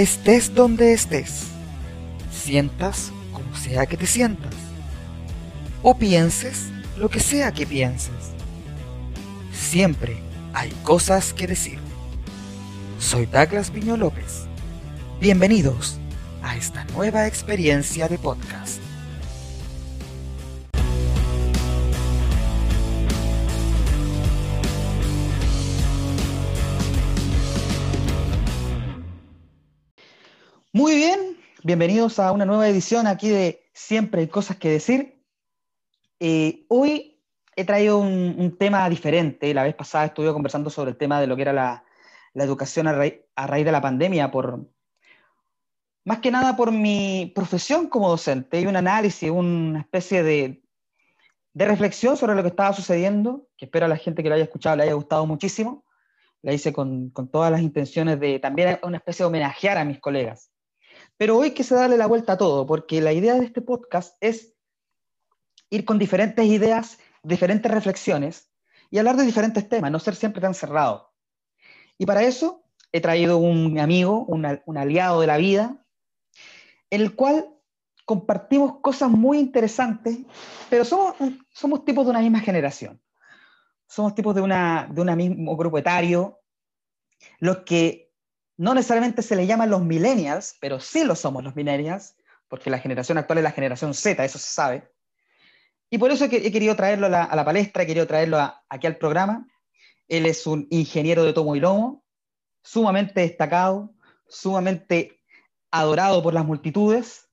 estés donde estés, sientas como sea que te sientas, o pienses lo que sea que pienses. Siempre hay cosas que decir. Soy Douglas Piño López. Bienvenidos a esta nueva experiencia de podcast. Bienvenidos a una nueva edición aquí de Siempre hay cosas que decir. Eh, hoy he traído un, tema diferente. La vez pasada estuve conversando sobre el tema de lo que era la, educación a, raíz de la pandemia, por, más que nada por mi profesión como docente y un análisis, una especie de, de reflexión sobre lo que estaba sucediendo, que espero a la gente que lo haya escuchado le haya gustado muchísimo. La hice con, con todas las intenciones de también una especie de homenajear a mis colegas. Pero hoy quise darle la vuelta a todo, porque la idea de este podcast es ir con diferentes ideas, diferentes reflexiones y hablar de diferentes temas, no ser siempre tan cerrado. Y para eso he traído un amigo, un, aliado de la vida, en el cual compartimos cosas muy interesantes, pero somos, tipos de una misma generación. Somos tipos de, una, de un mismo grupo etario, los que no necesariamente se le llaman los millennials, pero sí lo somos los millennials, porque la generación actual es la generación Z, eso se sabe. Y por eso he querido traerlo a la, palestra, he querido traerlo aquí al programa. Él es un ingeniero de tomo y lomo, sumamente destacado, sumamente adorado por las multitudes,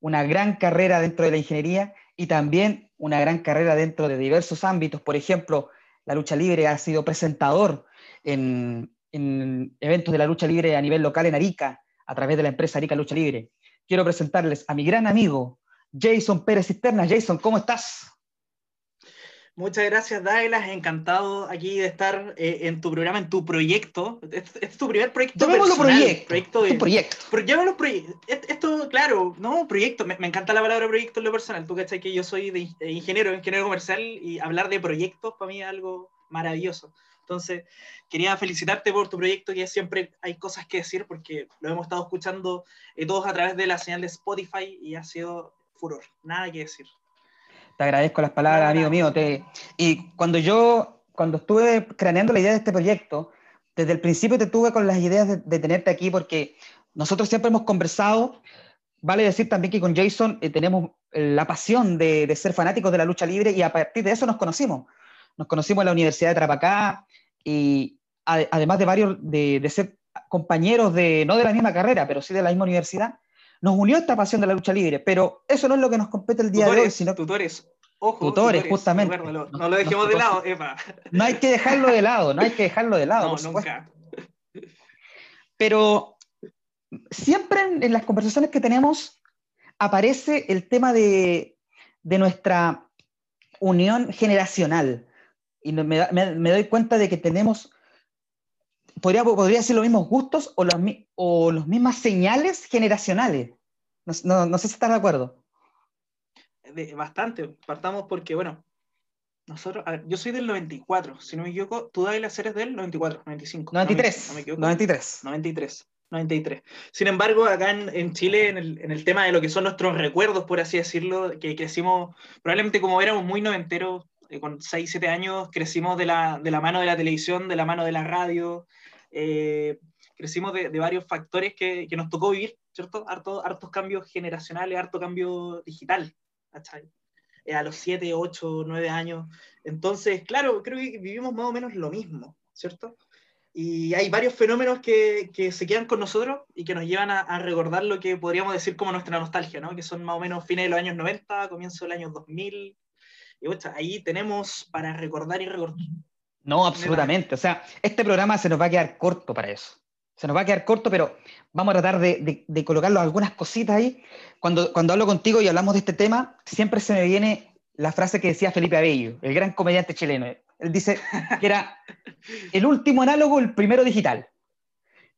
una gran carrera dentro de la ingeniería y también una gran carrera dentro de diversos ámbitos. Por ejemplo, la lucha libre ha sido presentador en, en eventos de la lucha libre a nivel local en Arica, a través de la empresa Arica Lucha Libre. Quiero presentarles a mi gran amigo, Jason Pérez Cisterna. Jason, ¿cómo estás? Muchas gracias, Douglas. Encantado aquí de estar eh, en tu programa, en tu proyecto. Este es, tu primer proyecto. Llamémoslo proyecto. proyecto de, proyecto. Pero proyecto. Esto, claro, no, proyecto. Me, encanta la palabra proyecto en lo personal. Tú cachai que yo soy de, ingeniero, ingeniero comercial y hablar de proyectos para mí es algo maravilloso. Entonces, quería felicitarte por tu proyecto, que siempre hay cosas que decir, porque lo hemos estado escuchando eh, todos a través de la señal de Spotify y ha sido furor, nada que decir. Te agradezco las palabras, amigo mío. Y cuando yo, cuando estuve craneando la idea de este proyecto, desde el principio te tuve con las ideas de, tenerte aquí, porque nosotros siempre hemos conversado, vale decir también que con Jason eh, tenemos la pasión de, de, ser fanáticos de la lucha libre y a partir de eso nos conocimos. Nos conocimos en la Universidad de Trapacá, y además de varios, de, ser compañeros de, no de la misma carrera, pero sí de la misma universidad, nos unió esta pasión de la lucha libre, pero eso no es lo que nos compete el día de hoy, sino tutores. Ojo, tutores, justamente. no, lo dejemos de lado, Eva. No hay que dejarlo de lado, no hay que dejarlo de lado. No, nunca. Pero siempre en, las conversaciones que tenemos aparece el tema de, de nuestra unión generacional y me, me, doy cuenta de que tenemos, podría, podría ser los mismos gustos o, los, o las mismas señales generacionales. No, no, sé si estás de acuerdo. bastante, partamos porque, bueno, nosotros, yo soy del 94, si no me equivoco, tú las eres del 94, 95. 93. No me, equivoco. 93. 93. 93. Sin embargo, acá en, en Chile, en el, en el, tema de lo que son nuestros recuerdos, por así decirlo, que crecimos, probablemente como éramos muy noventeros, con 6, 7 años crecimos de la, de la, mano de la televisión, de la mano de la radio, eh, crecimos de, de, varios factores que, que, nos tocó vivir, ¿cierto? Harto, hartos cambios generacionales, harto cambio digital, eh, a los 7, 8, 9 años. Entonces, claro, creo que vivimos más o menos lo mismo, ¿cierto? Y hay varios fenómenos que, que, se quedan con nosotros y que nos llevan a, a, recordar lo que podríamos decir como nuestra nostalgia, ¿no? Que son más o menos fines de los años 90, comienzo del año 2000, y ahí tenemos para recordar y recordar. No, absolutamente. O sea, este programa se nos va a quedar corto para eso. Se nos va a quedar corto, pero vamos a tratar de, de, colocarlo algunas cositas ahí. Cuando, cuando hablo contigo y hablamos de este tema, siempre se me viene la frase que decía Felipe Abello, el gran comediante chileno. Él dice que era el último análogo, el primero digital.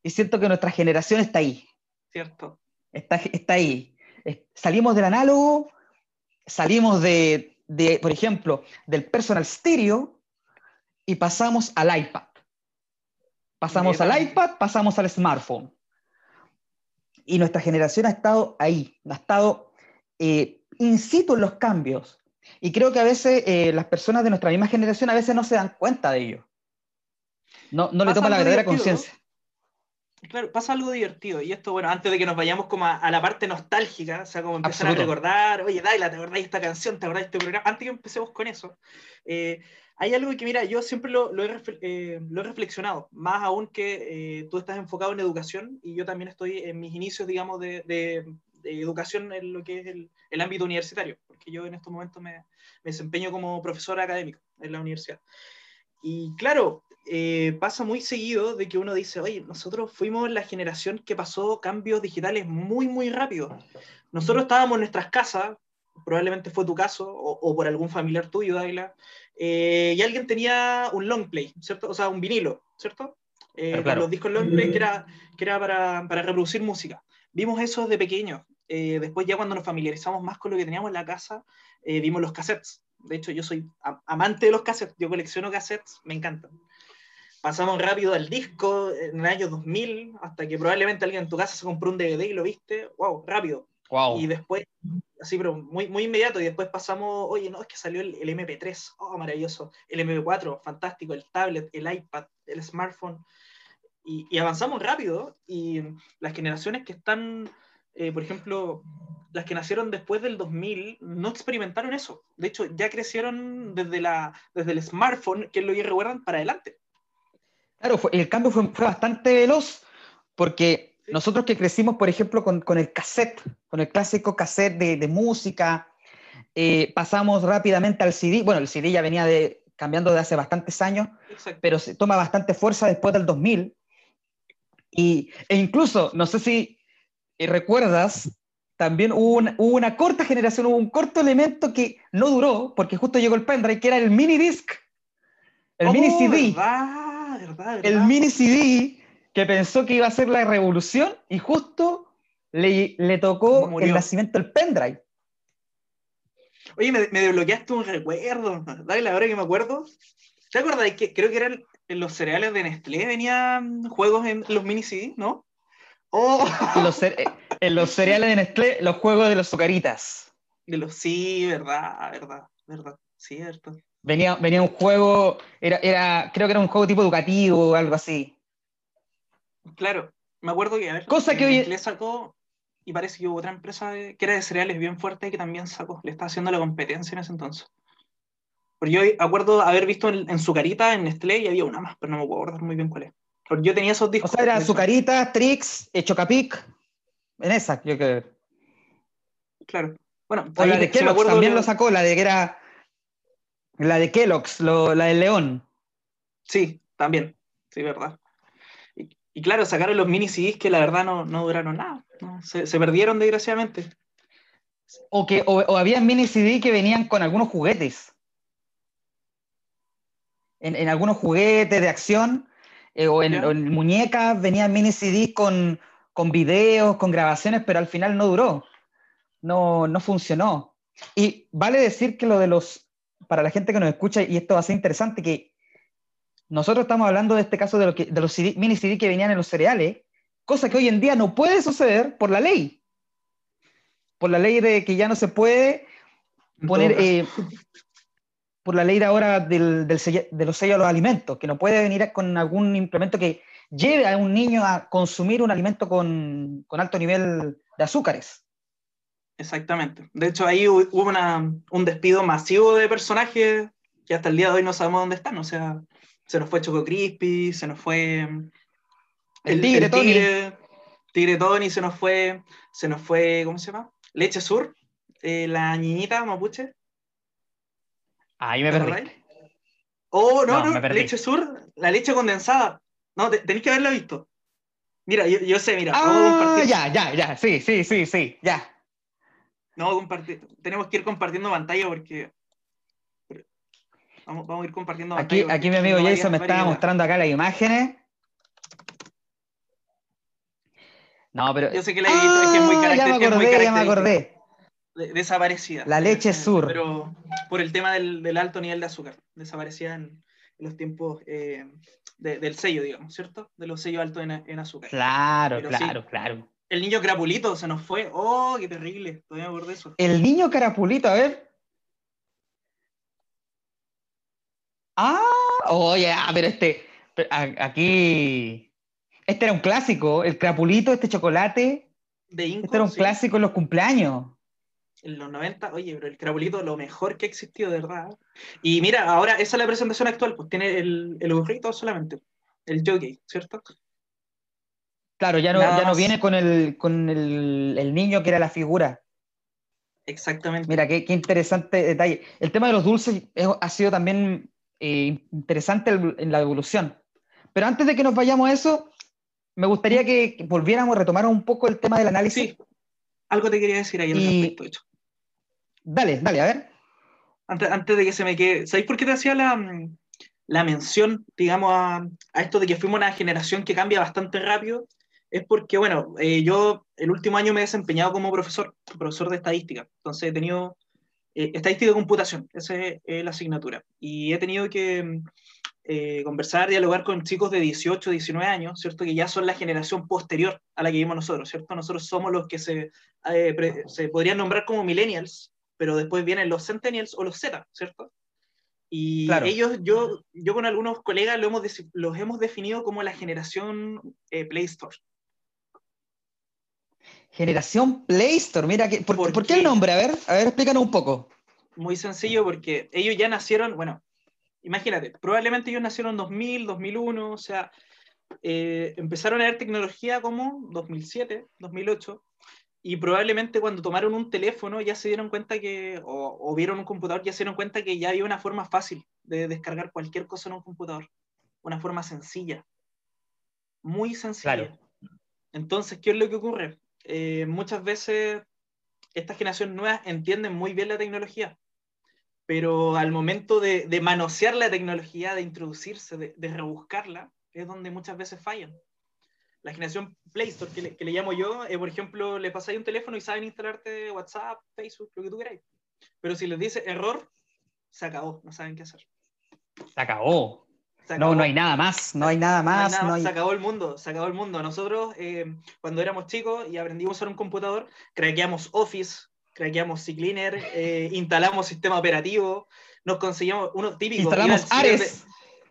Y siento que nuestra generación está ahí. Cierto. Está, está ahí. Salimos del análogo, salimos de, de, por ejemplo, del personal stereo y pasamos al iPad. Pasamos al iPad, pasamos al smartphone. y nuestra generación ha estado ahí, ha estado eh, in situ en los cambios. Y creo que a veces eh, las personas de nuestra misma generación a veces no se dan cuenta de ello. No, no le toman la verdadera conciencia. Claro, pasa algo divertido. Y esto, bueno, antes de que nos vayamos como a, la parte nostálgica, o sea, como empezar a recordar, oye, Daila, ¿te acordás de esta canción? ¿Te acordás de este programa? Antes que empecemos con eso, eh, hay algo que, mira, yo siempre lo, lo, he, eh, lo he, reflexionado, más aún que eh, tú estás enfocado en educación y yo también estoy en mis inicios, digamos, de, de, educación en lo que es el, el, ámbito universitario, porque yo en estos momentos me, me desempeño como profesor académico en la universidad. Y claro, eh, pasa muy seguido de que uno dice, oye, nosotros fuimos la generación que pasó cambios digitales muy, muy rápido. Nosotros estábamos en nuestras casas, probablemente fue tu caso, o, por algún familiar tuyo, Daila, eh, y alguien tenía un long play, ¿cierto? O sea, un vinilo, ¿cierto? Eh, Los discos long play que era, que era para, para reproducir música. Vimos eso de pequeños. después ya cuando nos familiarizamos más con lo que teníamos en la casa, vimos los cassettes. De hecho, yo soy amante de los cassettes, yo colecciono cassettes, me encantan pasamos rápido al disco en el año 2000, hasta que probablemente alguien en tu casa se compró un DVD y lo viste, wow, rápido. Wow. Y después, así, pero muy, muy inmediato, y después pasamos, oye, no, es que salió el, MP3, oh, maravilloso, el MP4, fantástico, el tablet, el iPad, el smartphone, y, y avanzamos rápido, y las generaciones que están, eh, por ejemplo, las que nacieron después del 2000 no experimentaron eso. De hecho, ya crecieron desde, la, desde el smartphone, que es lo que recuerdan, para adelante. Claro, el cambio fue, bastante veloz porque nosotros que crecimos, por ejemplo, con, el cassette, con el clásico cassette de, música, eh, pasamos rápidamente al CD. Bueno, el CD ya venía de, cambiando de hace bastantes años, pero se toma bastante fuerza después del 2000. Y, e incluso, no sé si eh, recuerdas, también hubo una, una, corta generación, hubo un corto elemento que no duró, porque justo llegó el pendrive, que era el mini disc, el mini el mini CD que pensó que iba a ser la revolución y justo le, le tocó el nacimiento del pendrive. Oye, me, me, desbloqueaste un recuerdo. Dale, la hora que me acuerdo. ¿Te acuerdas que creo que eran en los cereales de Nestlé venían juegos en los mini CD, ¿no? Oh. En, los, cereales de Nestlé, los juegos de los azucaritas. De los sí, verdad, verdad, verdad, cierto. Venía, venía un juego, era, era, creo que era un juego tipo educativo o algo así. Claro, me acuerdo que, a ver, Cosa que hoy... le sacó, y parece que hubo otra empresa que era de cereales bien fuerte que también sacó, le estaba haciendo la competencia en ese entonces. Pero yo acuerdo haber visto en, su carita en Nestlé y había una más, pero no me puedo acordar muy bien cuál es. Pero yo tenía esos discos. O sea, era Azucarita, Trix, Chocapic, en esa, yo creo. Claro. Bueno, la de Kellogg también lo sacó, la de que era la de Kellogg's, la del León. Sí, también, sí, verdad. Y, claro, sacaron los mini CDs que la verdad no, duraron nada, se, perdieron desgraciadamente. O, que, o, había mini CD que venían con algunos juguetes. En, algunos juguetes de acción eh, o, en, muñecas venían mini CD con, con videos, con grabaciones, pero al final no duró. No, no funcionó. Y vale decir que lo de los para la gente que nos escucha, y esto va a ser interesante, que nosotros estamos hablando de este caso de, lo que, de los mini CD que venían en los cereales, cosa que hoy en día no puede suceder por la ley. Por la ley de que ya no se puede poner, eh, por la ley de ahora del, del de los sellos de los alimentos, que no puede venir con algún implemento que lleve a un niño a consumir un alimento con, con alto nivel de azúcares. Exactamente. De hecho, ahí hubo una, un despido masivo de personajes que hasta el día de hoy no sabemos dónde están. O sea, se nos fue Choco Crispy, se nos fue el, tigre, Tony. Tigre, Tony, se nos fue, se nos fue, ¿cómo se llama? Leche Sur, eh, la niñita mapuche. Ahí me perdí. Oh, no, no, leche sur, la leche condensada. No, tenéis que haberla visto. Mira, yo, sé, mira. Ah, ya, ya, ya, sí, sí, sí, sí, ya. No, tenemos que ir compartiendo pantalla porque. Vamos, a ir compartiendo aquí, pantalla. Aquí mi amigo Jason me estaba mostrando acá las imágenes. No, pero. Yo sé que la he visto, es que es muy característica. Ah, ya me acordé, ya me acordé. desaparecida. La leche sur. Pero por el tema del, alto nivel de azúcar. Desaparecida en, los tiempos eh, del sello, digamos, ¿cierto? De los sellos altos en, azúcar. Claro, claro, claro. El niño Crapulito se nos fue. Oh, qué terrible. Todavía me acuerdo de eso. El niño Carapulito, a ver. Ah, oye, ah, pero este, aquí, este era un clásico, el crapulito, este chocolate, De Inco, este era un sí, clásico en los cumpleaños. En los 90, oye, pero el Crapulito, lo mejor que ha existido, de verdad. Y mira, ahora esa es la presentación actual, pues tiene el, el burrito solamente. El jockey, ¿cierto? Claro, ya no, Nada ya no viene con el, con el, el niño que era la figura. Exactamente. Mira, qué, qué interesante detalle. El tema de los dulces es- ha sido también eh, interesante en la evolución. Pero antes de que nos vayamos a eso, me gustaría que, volviéramos a retomar un poco el tema del análisis. Sí, algo te quería decir ahí al Y- respecto, hecho. Dale, dale, a ver. Antes, antes de que se me quede, ¿sabéis por qué te hacía la, la mención, digamos, a, a esto de que fuimos una generación que cambia bastante rápido? Es porque, bueno, eh, yo el último año me he desempeñado como profesor, profesor de estadística. Entonces he tenido eh, estadística de computación, esa es eh, la asignatura. Y he tenido que eh, conversar, dialogar con chicos de 18, 19 años, ¿cierto? Que ya son la generación posterior a la que vivimos nosotros, ¿cierto? Nosotros somos los que se, eh, pre- se podrían nombrar como millennials, pero después vienen los centennials o los Z, ¿cierto? Y Claro. ellos, yo, yo con algunos colegas lo hemos los hemos definido como la generación eh, Play Store. Generación Play Store, mira, que, ¿por, ¿Por por qué qué? el nombre? A ver, a ver, explícanos un poco. Muy sencillo porque ellos ya nacieron, bueno, imagínate, probablemente ellos nacieron en 2000, 2001, o sea, eh, empezaron a ver tecnología como 2007, 2008, y probablemente cuando tomaron un teléfono ya se dieron cuenta que, o, o vieron un computador, ya se dieron cuenta que ya había una forma fácil de descargar cualquier cosa en un computador, una forma sencilla, muy sencilla. Claro. Entonces, ¿qué es lo que ocurre? Eh, muchas veces estas generaciones nuevas entienden muy bien la tecnología, pero al momento de, de manosear la tecnología, de introducirse, de, rebuscarla, es donde muchas veces fallan. La generación Play Store, que le, que le llamo yo, eh, por ejemplo, le pasáis un teléfono y saben instalarte WhatsApp, Facebook, lo que tú queráis. Pero si les dice error, se acabó, no saben qué hacer. Se acabó. No, no hay nada más, no hay nada No hay más. nada no hay- Se acabó el mundo, se acabó el mundo. Nosotros, eh, cuando éramos chicos y aprendimos a usar un computador, craqueamos Office, craqueamos CCleaner, eh, instalamos sistema operativo, nos conseguimos uno típico. Instalamos de- Ares.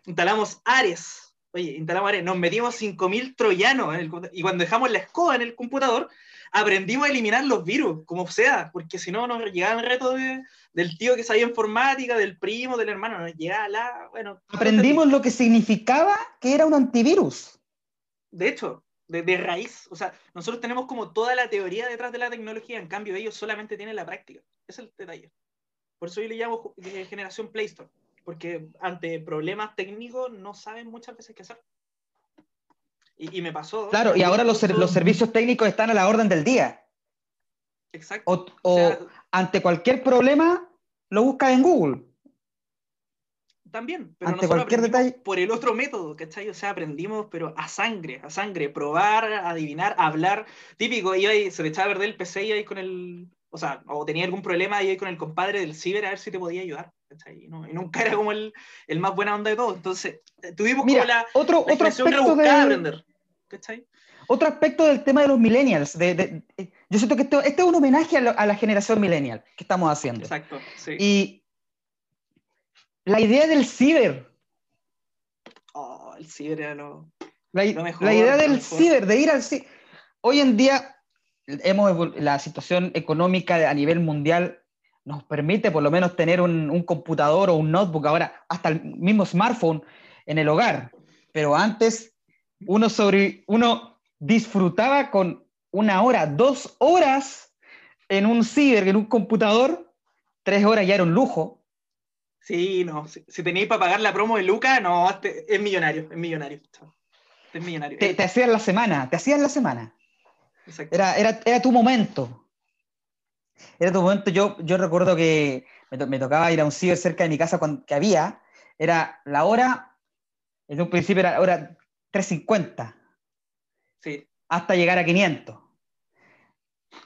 instalamos Ares. Oye, instalamos Ares. Nos metimos 5.000 troyanos en el. Y cuando dejamos la escoba en el computador, aprendimos a eliminar los virus, como sea, porque si no nos llegaban retos de- del tío que sabía informática, del primo, del hermano, nos llegaba la... Bueno, Aprendimos lo que significaba que era un antivirus. De hecho, de, de raíz. O sea, nosotros tenemos como toda la teoría detrás de la tecnología, en cambio ellos solamente tienen la práctica. Ese es el detalle. Por eso yo le llamo eh, generación Play Store, porque ante problemas técnicos no saben muchas veces qué hacer. Y, y me pasó. Claro, y ahora los, ser- los servicios técnicos están a la orden del día. Exacto. O, O sea, o ante cualquier problema, lo buscas en Google. También, pero ante cualquier detalle- por el otro método, ¿cachai? O sea, aprendimos, pero a sangre, a sangre, probar, adivinar, hablar. Típico, iba y se le echaba a perder el PC y ahí con el. O sea, o tenía algún problema y ahí con el compadre del ciber a ver si te podía ayudar, ¿cachai? Y, no- y nunca era como el, el más buena onda de todos. Entonces, eh, tuvimos Mira, como la, otro, la otro, aspecto de aprender, ¿cachai? otro aspecto del tema de los millennials. de- de- de- yo siento que esto, este es un homenaje a, lo- a la generación millennial que estamos haciendo. Exacto, sí. Y la idea del ciber, Oh, el ciber era lo. la, Lo mejor, la idea del mejor. ciber, de ir al ciber. Hoy en día, hemos, la situación económica a nivel mundial nos permite por lo menos tener un, un computador o un notebook, ahora hasta el mismo smartphone en el hogar. Pero antes, uno, sobre, uno disfrutaba con una hora, dos horas en un ciber, en un computador, tres horas ya era un lujo. Sí, no. Si, si teníais para pagar la promo de Luca, no, este- es millonario, es millonario. Es millonario. Te, te hacían la semana, te hacían la semana. Era, era, era tu momento. Era tu momento. Yo, yo recuerdo que me, to- me tocaba ir a un ciber cerca de mi casa cuando, que había. Era la hora, en un principio era hora 3.50, Sí. hasta llegar a 500.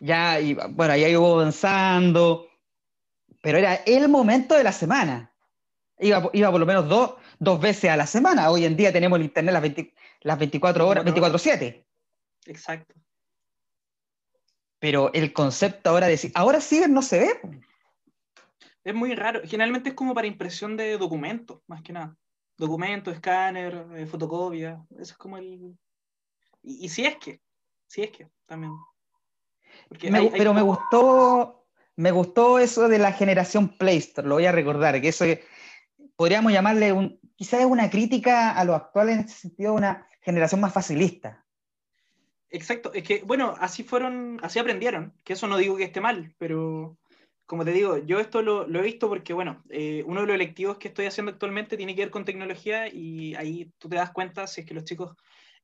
Ya, y bueno, ahí iba avanzando, pero era el momento de la semana. Iba, iba por lo menos dos, dos veces a la semana. Hoy en día tenemos el internet las, 20 las 24 horas, 24-7. Exacto. Pero el concepto ahora de ahora Ciber no se ve. Es muy raro. Generalmente es como para impresión de documentos, más que nada. Documento, escáner, eh, fotocopia. Eso es como el. Y, si es que, si es que, también. pero me gustó, me gustó eso de la generación Play Store, lo voy a recordar, que eso podríamos llamarle un, quizás es una crítica a lo actual en ese sentido, una generación más facilista. Exacto, es que, bueno, así fueron, así aprendieron, que eso no digo que esté mal, pero como te digo, yo esto lo, he visto porque, bueno, eh, uno de los electivos que estoy haciendo actualmente tiene que ver con tecnología y ahí tú te das cuenta si es que los chicos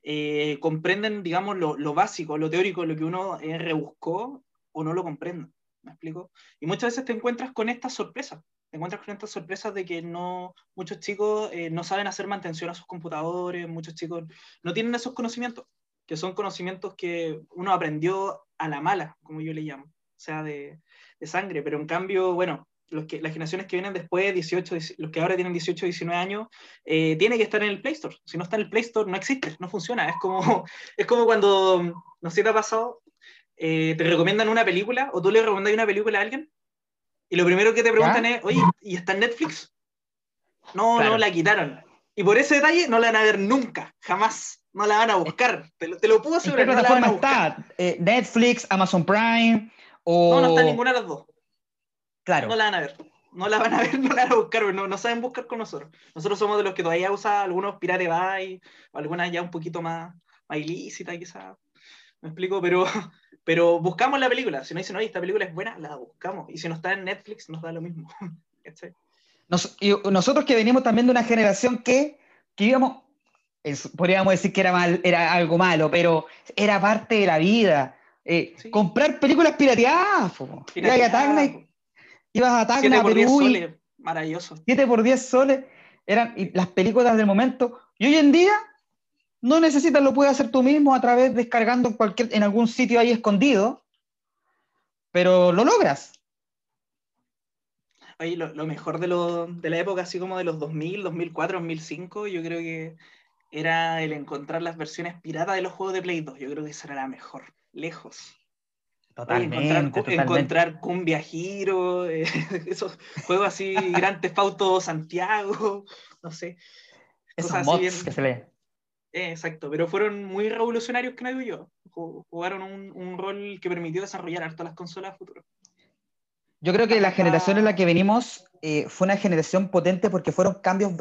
eh, comprenden, digamos, lo, básico, lo teórico, lo que uno eh, rebuscó o no lo comprenden. ¿Me explico? Y muchas veces te encuentras con estas sorpresas. Te encuentras con estas sorpresas de que no, muchos chicos no saben hacer mantención a sus computadores, muchos chicos no tienen esos conocimientos que son conocimientos que uno aprendió a la mala, como yo le llamo, o sea, de, de sangre, pero en cambio, bueno, los que, las generaciones que vienen después, 18, los que ahora tienen 18, 19 años, eh, tiene que estar en el Play Store. Si no está en el Play Store, no existe, no funciona. Es como, es como cuando, no sé si te ha pasado, eh, te recomiendan una película o tú le recomiendas una película a alguien y lo primero que te preguntan es, oye, ¿y está en Netflix? No, no la quitaron. Y por ese detalle no la van a ver nunca, jamás no la van a buscar. Te lo, te lo puedo asegurar. ¿En qué plataforma está? Eh, ¿Netflix, Amazon Prime? O... No, no está ninguna de las dos. Claro. No la van a ver. No la van a ver, no la van a buscar, no, no saben buscar con nosotros. Nosotros somos de los que todavía usa algunos Pirate Bay, o algunas ya un poquito más, más ilícitas, quizás. ¿Me explico? Pero, pero buscamos la película. Si no dicen, oye, esta película es buena, la buscamos. Y si no está en Netflix, nos da lo mismo. y nosotros que venimos también de una generación que, que íbamos, podríamos decir que era, mal, era algo malo, pero era parte de la vida. Eh, comprar películas pirateadas. Ibas a Tacna, ibas a Tacna, Perú. Soles, maravilloso. 7 por 10 soles eran las películas del momento. Y hoy en día no necesitas, lo puedes hacer tú mismo a través descargando en, cualquier, en algún sitio ahí escondido, pero lo logras. Oye, lo, lo mejor de, lo, de la época, así como de los 2000, 2004, 2005, yo creo que era el encontrar las versiones piratas de los juegos de Play 2. Yo creo que esa era la mejor, lejos. Totalmente, encontrar, Cumbia Giro, eh, esos juegos así, Gran Theft Santiago, no sé. Esos mods que se leen. Eh, exacto, pero fueron muy revolucionarios que digo yo. Jugaron un, un, rol que permitió desarrollar harto las consolas futuras. Yo creo que la generación en la que venimos eh, fue una generación potente porque fueron cambios,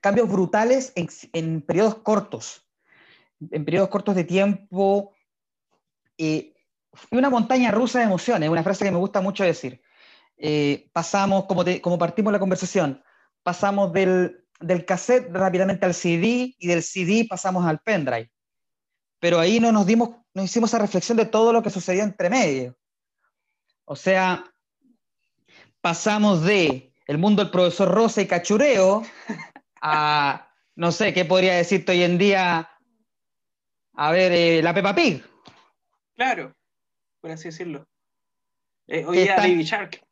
cambios brutales en, periodos cortos. En periodos cortos de tiempo. y una montaña rusa de emociones, una frase que me gusta mucho decir. Eh, pasamos, como, como partimos la conversación, pasamos del, del cassette rápidamente al CD y del CD pasamos al pendrive. Pero ahí no nos dimos, nos hicimos esa reflexión de todo lo que sucedió entre medio. O sea, pasamos de el mundo del profesor Rosa y cachureo a, no sé, ¿qué podría decirte hoy en día? A ver, eh, la Peppa Pig. Claro, por así decirlo. Eh, hoy día Baby Shark.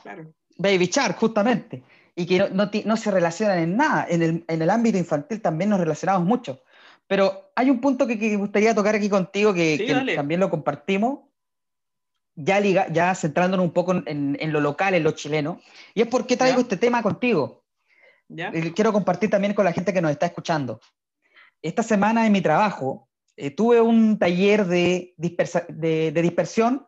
Claro. Baby Shark, justamente. Y que no, se relacionan en nada. En el, en el, ámbito infantil también nos relacionamos mucho. Pero hay un punto que, me gustaría tocar aquí contigo que también lo compartimos ya, ya centrándonos un poco en, lo local, en lo chileno, y es por qué traigo este tema contigo. Eh, quiero compartir también con la gente que nos está escuchando. Esta semana en mi trabajo eh, tuve un taller de, de, dispersión,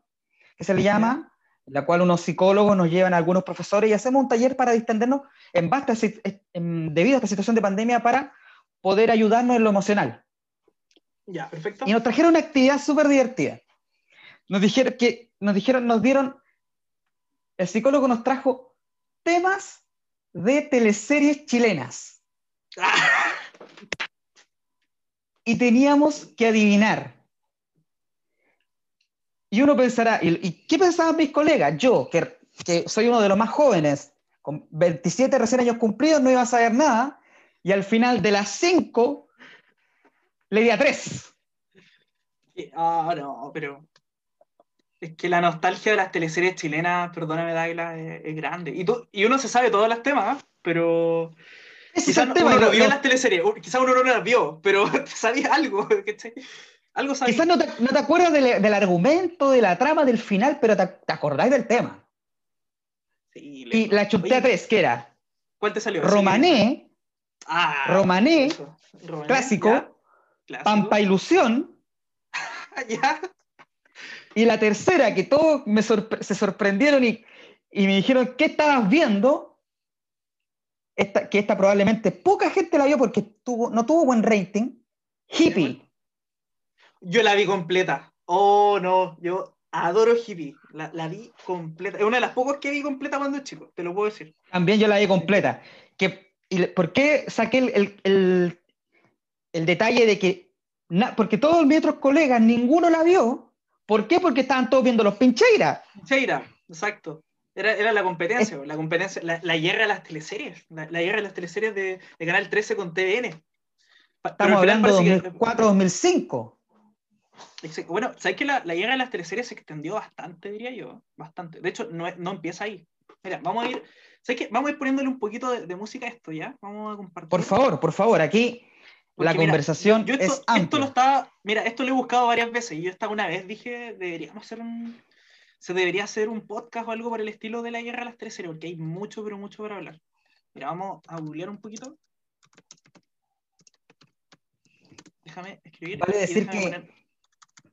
que se le llama, en la cual unos psicólogos nos llevan a algunos profesores y hacemos un taller para distendernos en base debido a esta situación de pandemia para poder ayudarnos en lo emocional. Ya, perfecto. Y nos trajeron una actividad súper divertida. Nos dijeron que nos dijeron, nos dieron, el psicólogo nos trajo temas de teleseries chilenas. y teníamos que adivinar. Y uno pensará, ¿y, qué pensaban mis colegas? Yo, que, que, soy uno de los más jóvenes, con 27 recién años cumplidos, no iba a saber nada, y al final de las 5 le di a 3. Ah, no, pero es que la nostalgia de las teleseries chilenas, perdóname, Dagla, es, grande. Y, tú, y uno se sabe todos los temas, ¿eh? pero. Quizás uno no vio las teleseries, quizás uno no las vio, pero sabía algo. Algo sabía. Quizás no te, no te acuerdas del, del argumento, de la trama, del final, pero te, te acordáis del tema. Sí, Y la chunté a tres, que era ¿Cuál te salió? Romané, Ah, Romané. Romané, clásico, ya, clásico. Pampa Ilusión, ya. Y la tercera, que todos me sorpre- se sorprendieron y, y me dijeron, ¿qué estabas viendo? Esta, que esta probablemente poca gente la vio porque tuvo, no tuvo buen rating. Hippie. Yo la vi completa. Oh, no, yo adoro Hippie. La, la vi completa. Es una de las pocas que vi completa cuando chico, te lo puedo decir. También yo la vi completa. Que, y ¿Por qué saqué el, el- el- el detalle de que, na- porque todos mis otros colegas, ninguno la vio? ¿Por qué? Porque estaban todos viendo los Pincheiras. Cheira, exacto. Era, era la competencia, la competencia, la, la guerra de las teleseries, la, la guerra de las teleseries de, de Canal 13 con TVN. Pa- Estamos hablando de parece que- 2004, 2005. Exacto. Bueno, ¿sabes que la, la guerra de las teleseries se extendió bastante, diría yo? Bastante. De hecho, no, no empieza ahí. Mira, vamos a ir. ¿Sabes qué? Vamos a ir poniéndole un poquito de, de música a esto, ¿ya? Vamos a compartir. Por favor, por favor, aquí Porque, la mira, conversación yo esto, es esto lo estaba. Mira, esto lo he buscado varias veces. Y yo esta una vez dije, deberíamos hacer un. Se debería hacer un podcast o algo por el estilo de la guerra de las teleseries, porque hay mucho, pero mucho para hablar. Mira, vamos a googlear un poquito. Déjame escribir. Vale decir déjame que- poner-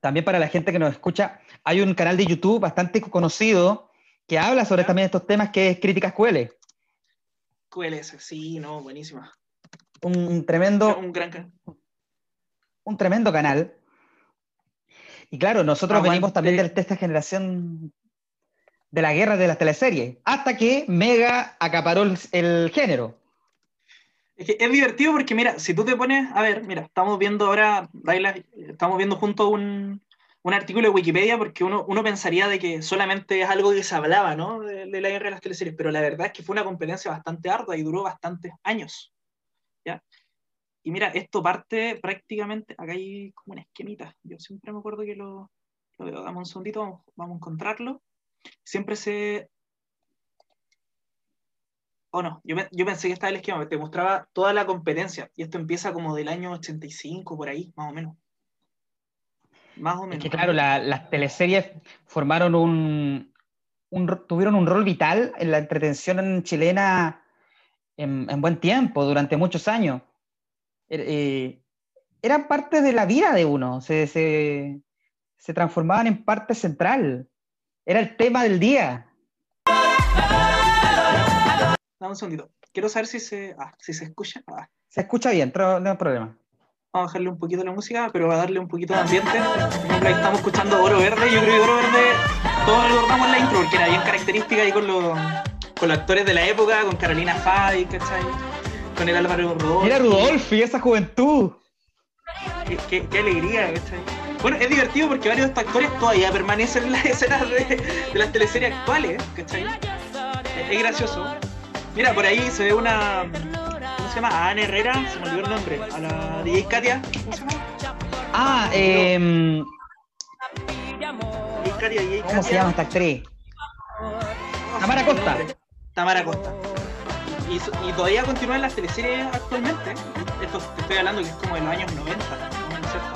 También para la gente que nos escucha, hay un canal de YouTube bastante conocido que habla sobre también estos temas que es Críticas QL. QLS, sí, no, buenísima. Un, tremendo, Un gran can- un tremendo canal. Y claro, nosotros Aguante. venimos también de esta generación de la guerra de las teleseries, hasta que Mega acaparó el, el género. Es que es divertido porque, mira, si tú te pones, a ver, mira, estamos viendo ahora, Daila, estamos viendo junto un, un artículo de Wikipedia porque uno, uno pensaría de que solamente es algo que se hablaba, ¿no? De, de la guerra de las teleseries, pero la verdad es que fue una competencia bastante ardua y duró bastantes años, ¿ya? Y mira, esto parte prácticamente, acá hay como una esquemita, yo siempre me acuerdo que lo, lo veo, dame un segundito, vamos, vamos a encontrarlo. Siempre se, o no, yo, pe- yo pensé que estaba el esquema, te mostraba toda la competencia, y esto empieza como del año 85, por ahí, más o menos. Más o Es menos. que claro, la- las teleseries formaron un, un ro- tuvieron un rol vital en la entretención chilena en, en buen tiempo, durante muchos años. Er- eh, eran parte de la vida de uno, se, se, se transformaban en parte central. Era el tema del día. Dame un segundito. Quiero saber si se, ah, si se escucha. Ah, Se escucha bien, no hay problema. vamos a bajarle un poquito la música, pero va a darle un poquito de ambiente. Ahí estamos escuchando Oro Verde. Yo creo que Oro Verde, todos recordamos la intro, porque era bien característica ahí con los, con los actores de la época, con Carolina Fabi, ¿cachai? Con el Álvaro Rodolfo. Era Rudolfi, esa juventud. Qué, qué- qué alegría, ¿cachai? Bueno, es divertido porque varios de estos actores todavía permanecen en las escenas de, de las teleseries actuales, ¿cachai? Es, es gracioso. Mira, por ahí se ve una. ¿Cómo se llama? A Ana Herrera, se me olvidó el nombre. A la DJ Katia. ¿Cómo se llama? Ah, em, DJ Katia, DJ ¿cómo se Katia. llama esta actriz? El Costa. nombre. Tamara Costa. Y, todavía continúan las teleseries actualmente. Esto te estoy hablando que es como de los años 90, ¿no es cierto?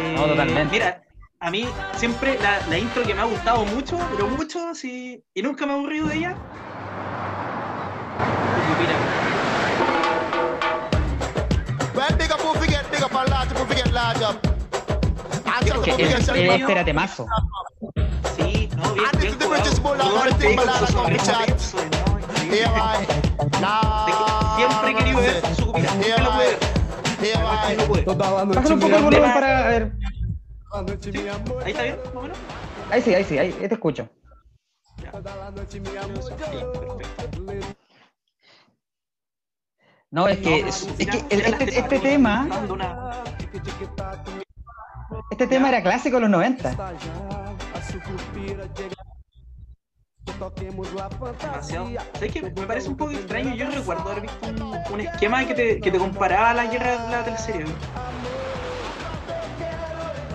Eh, No, totalmente. Mira, a mí siempre la, la intro que me ha gustado mucho, pero mucho, sí, y nunca me he aburrido de ella. Es que shall este era temazo. Sí, no, bien, Ah, bien con tenso, ¿no? Here I, nah. Siempre he querido ver su. Toda Bájale un poco el volumen para ver. Ahí está bien, más o menos. Ahí sí, ahí sí, ahí, ahí te escucho. No, es que, es, que el- este, este tema, este tema era clásico de los 90. Demasiado. ¿Sabes qué? Me parece un poco extraño. Yo recuerdo haber visto un, un esquema que te, que te comparaba a la guerra de la teleserie. ¿no?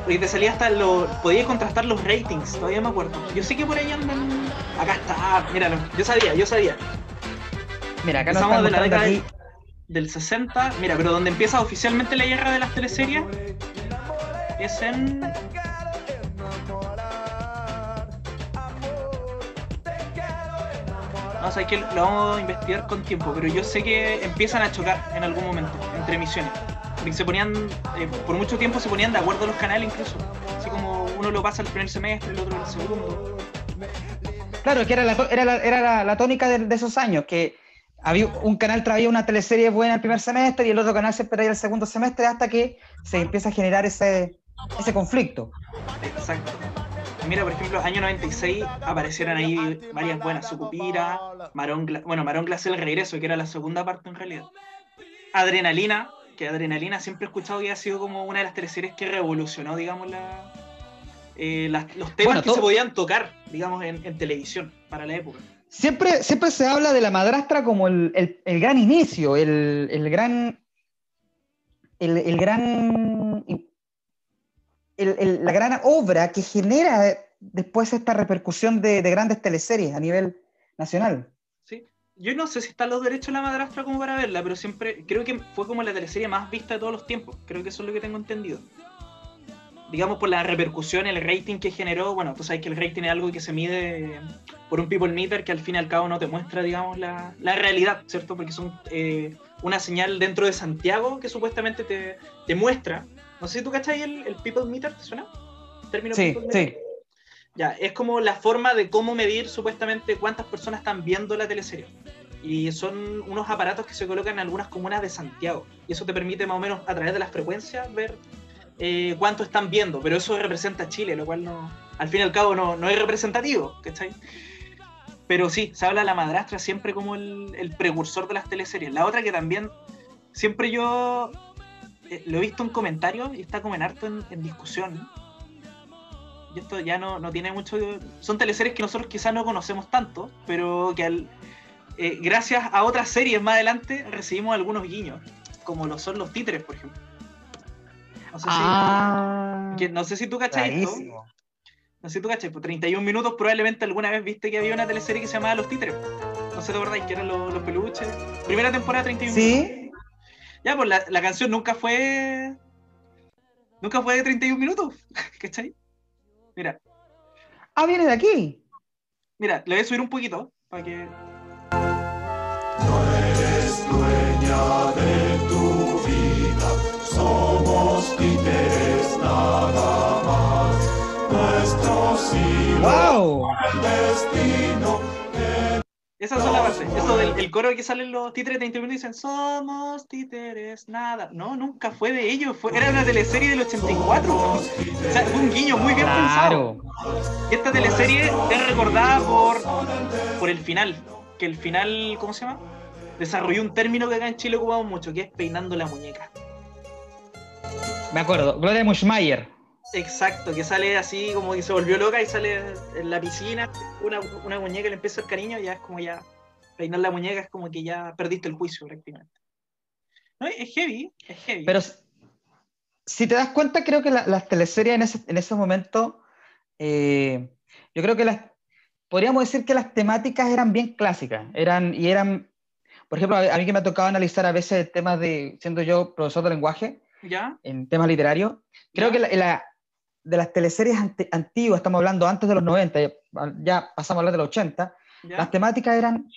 Porque te salía hasta los. Podías contrastar los ratings, todavía me acuerdo. Yo sé que por ahí andan. Acá está, míralo. Yo sabía, yo sabía. Mira, acá Empezamos de la década aquí. del 60. Mira, pero donde empieza oficialmente la guerra de las teleseries es en. No, sé que lo vamos a investigar con tiempo, pero yo sé que empiezan a chocar en algún momento entre emisiones. Porque se ponían, eh, por mucho tiempo se ponían de acuerdo los canales incluso. Así como uno lo pasa el primer semestre, el otro el segundo. Claro, que era la, era la, era la, la tónica de, de esos años, que había un canal traía una teleserie buena el primer semestre y el otro canal se traía el segundo semestre hasta que se empieza a generar ese, ese conflicto. Exacto. Mira, por ejemplo, año 96 aparecieron ahí varias buenas. Sucupira, Marón, bueno, Marón Glacé el regreso, que era la segunda parte en realidad. Adrenalina, que Adrenalina siempre he escuchado que ha sido como una de las teleseries que revolucionó, digamos, la, eh, las- los temas Bueno, que todo- se podían tocar, digamos, en, en televisión para la época. Siempre, siempre se habla de la madrastra como el, el- el gran inicio, el, el gran. El, el gran. El- el- la gran obra que genera después esta repercusión de, de grandes teleseries a nivel nacional. ¿sí? Yo no sé si están los derechos de la madrastra como para verla, pero siempre creo que fue como la teleserie más vista de todos los tiempos. Creo que eso es lo que tengo entendido. Digamos por la repercusión, el rating que generó. Bueno, tú sabes que el rating es algo que se mide por un people meter que al fin y al cabo no te muestra, digamos, la, la realidad, ¿cierto? Porque son eh, una señal dentro de Santiago que supuestamente te, te muestra. No sé si tú cachai el, el people meter, ¿te suena? Término Sí, people meter. sí. Ya, es como la forma de cómo medir supuestamente cuántas personas están viendo la teleserie. Y son unos aparatos que se colocan en algunas comunas de Santiago. Y eso te permite más o menos a través de las frecuencias ver eh, cuánto están viendo. Pero eso representa Chile, lo cual no, al fin y al cabo no, no es representativo, ¿cachai? Pero sí, se habla de la madrastra siempre como el, el precursor de las teleseries. La otra que también siempre yo eh, lo he visto en comentarios y está como en harto en, en discusión. Y esto ya no, no tiene mucho. Son teleseries que nosotros quizás no conocemos tanto, pero que al, eh, gracias a otras series más adelante recibimos algunos guiños, como lo son los títeres, por ejemplo. No sé, Ah, si, que- no sé si tú cachai esto. No sé si tú cachai, por 31 minutos probablemente alguna vez viste que había una teleserie que se llamaba Los Títeres. No sé, ¿te acordáis? Que eran los, los peluches. Primera temporada, 31 minutos. Ya, pues la, la canción nunca fue. Nunca fue de 31 minutos. ¿Cachai? Mira, ah, viene de aquí. mira, le voy a subir un poquito para que. dueña de tu vida, somos títeres nada más. Nuestro siglo, ¡Wow! el destino, Esa es la parte. Eso del el coro que salen los títeres de 31 minutos y dicen Somos títeres, nada. No, nunca fue de ellos. Fue, era una teleserie del 84. O sea, fue un guiño muy bien pensado. Claro. Y esta teleserie es recordada por, por el final. Que el final, ¿cómo se llama? Desarrolló un término que acá en Chile ocupamos mucho, que es peinando la muñeca. Me acuerdo. Gloria Muschmeyer. Exacto, que sale así como que se volvió loca y sale en la piscina, una, una muñeca le empieza el cariño, ya es como ya, peinar la muñeca es como que ya perdiste el juicio prácticamente. No, es heavy, es heavy. Pero si te das cuenta, creo que la- las teleseries en ese, en ese momento, eh, yo creo que las, podríamos decir que las temáticas eran bien clásicas, eran, y eran, por ejemplo, a, a mí que me ha tocado analizar a veces temas de, siendo yo profesor de lenguaje, ¿Ya? en temas literarios, creo Ya. que la, la- de las teleseries antiguas, estamos hablando antes de los 90, ya, pasamos a hablar de los 80, ¿Ya? las temáticas eran,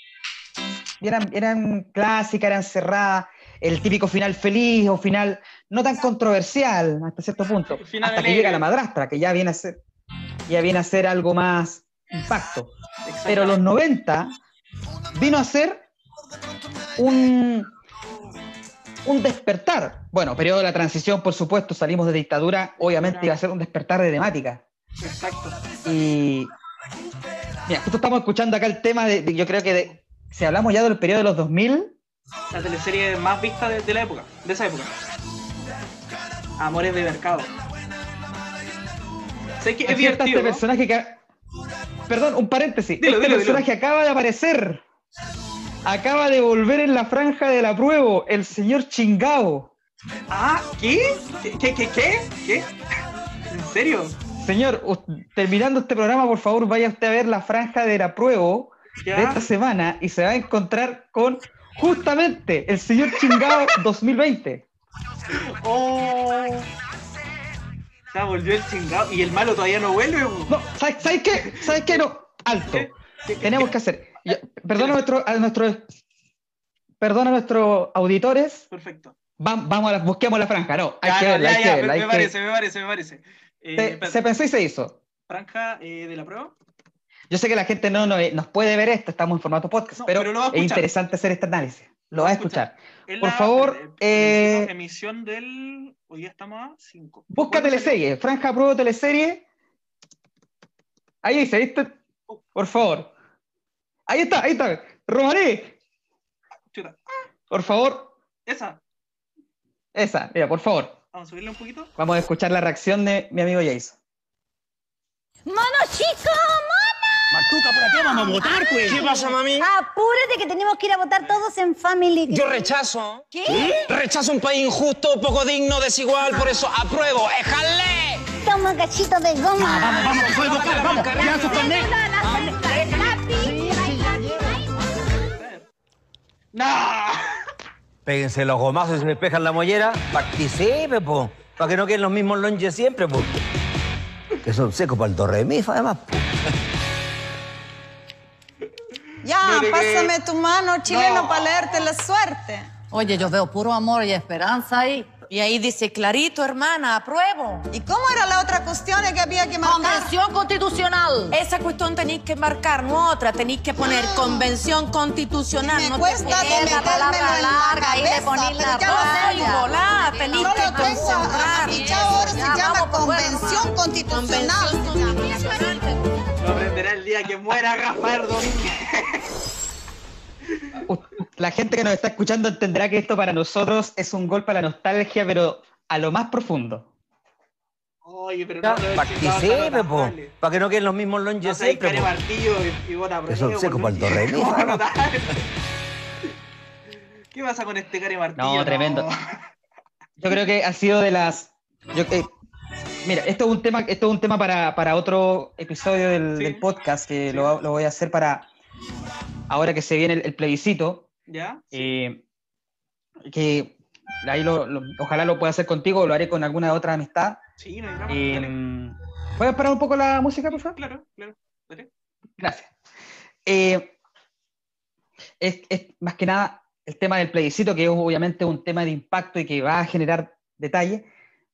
eran, eran clásicas, eran cerradas, el típico final feliz o final no tan controversial hasta cierto punto, Final hasta que llega la madrastra, que ya viene a ser, ya viene a ser algo más impacto. Pero los 90 vino a ser un, un despertar. Bueno, periodo de la transición, por supuesto, salimos de dictadura, obviamente iba a ser un despertar de temática. Exacto. Y mira, justo estamos escuchando acá el tema de, de- yo creo que de- si hablamos ya del periodo de los 2000, La teleserie más vista de, de la época, de esa época. Amores de mercado. Sé que es está divertido. este ¿no? personaje que... Perdón, un paréntesis. Dilo, este dilo, dilo. personaje acaba de aparecer. Acaba de volver en la franja del apruebo, el señor Chingao. Ah, ¿qué? ¿Qué, qué, qué, qué? ¿Qué? ¿En serio? Señor, terminando este programa, por favor, vaya usted a ver la franja del apruebo de ¿Ya? esta semana y se va a encontrar con justamente el señor Chingao 2020. Oh. Sea, volvió el chingado. Y el malo todavía no vuelve. No, ¿sabes, ¿sabes qué? ¿Sabes qué? No, alto. ¿Qué? ¿Qué- qué- Tenemos que hacer. Ya, Perdona a, nuestro, a nuestros. Perdona a nuestros auditores. Perfecto. Vam- Vamos a la, busquemos la franja. No, hay Ya, que verla, ya, hay ya, que verla. me, hay me que- parece, me parece, me parece. Eh, se, pensó y se hizo. Franja eh, de la prueba. Yo sé que la gente no, no- nos puede ver esto, estamos en formato podcast, No, pero, es interesante hacer este análisis. Lo Lo va a escuchar. escuchar. Es Por la- favor, eh, eh, emisión del. Hoy día estamos a 5. Busca teleserie, franja prueba teleserie. Ahí dice, ¿viste? Por favor. Ahí está, ahí está. Romané, Chuta. por favor. Esa. Esa, mira, por favor. Vamos a subirle un poquito. Vamos a escuchar la reacción de mi amigo Jason. ¡Mono chico! Matuca, ¿por qué vamos a votar, pues? ¿Qué pasa, mami? Apúrate que tenemos que ir a votar todos en Family. Yo rechazo. ¿Qué? Rechazo un país injusto, poco digno, desigual, por eso apruebo. ¡Éjale! Toma cachito de goma. vamos, vamos, voy a votar, vamos, ya se torné. ¡No! Péguense los gomazos y se despejan la mollera. Participe, po. Para que no queden los mismos lonches siempre, po. Que son secos para el torremifa, además. po. Ya, pásame tu mano, chileno, No. para leerte la suerte. Oye, yo veo puro amor y esperanza ahí. Y ahí dice clarito, hermana, apruebo. ¿Y cómo era la otra cuestión que había que marcar? Convención constitucional. Esa cuestión tenéis que marcar, no otra. Tenéis que poner convención constitucional. Me no te- cuesta de Es la palabra larga, ahí le pero la ya lo sé. Ay, volá, tenéis No que concentrar. ahora se llama vamos, bueno, convención constitucional. Convención constitucional. Lo aprenderá el día que muera Rafael Domínguez. La gente que nos está escuchando entenderá que esto para nosotros es un golpe a la nostalgia, pero a lo más profundo. Oye, pero no, no, Participe, po. Para que no queden los mismos lonches No siempre, po. martillo y, y bota Que son prueba, secos para el. ¿Qué pasa con este care martillo? No, tremendo. Yo creo que ha sido de las. yo- eh, mira, esto es un tema, esto es un tema para, para otro episodio del, Sí. del podcast que Sí. lo, lo voy a hacer para ahora que se viene el, el plebiscito. ¿Ya? eh, que ahí lo, lo- ojalá lo pueda hacer contigo lo haré con alguna otra amistad. Sí, no hay drama. Eh. ¿Puedes parar un poco la música, por favor? Claro, claro. Dale. Gracias. Eh, es, es más que nada el tema del plebiscito, que es obviamente un tema de impacto y que va a generar detalle,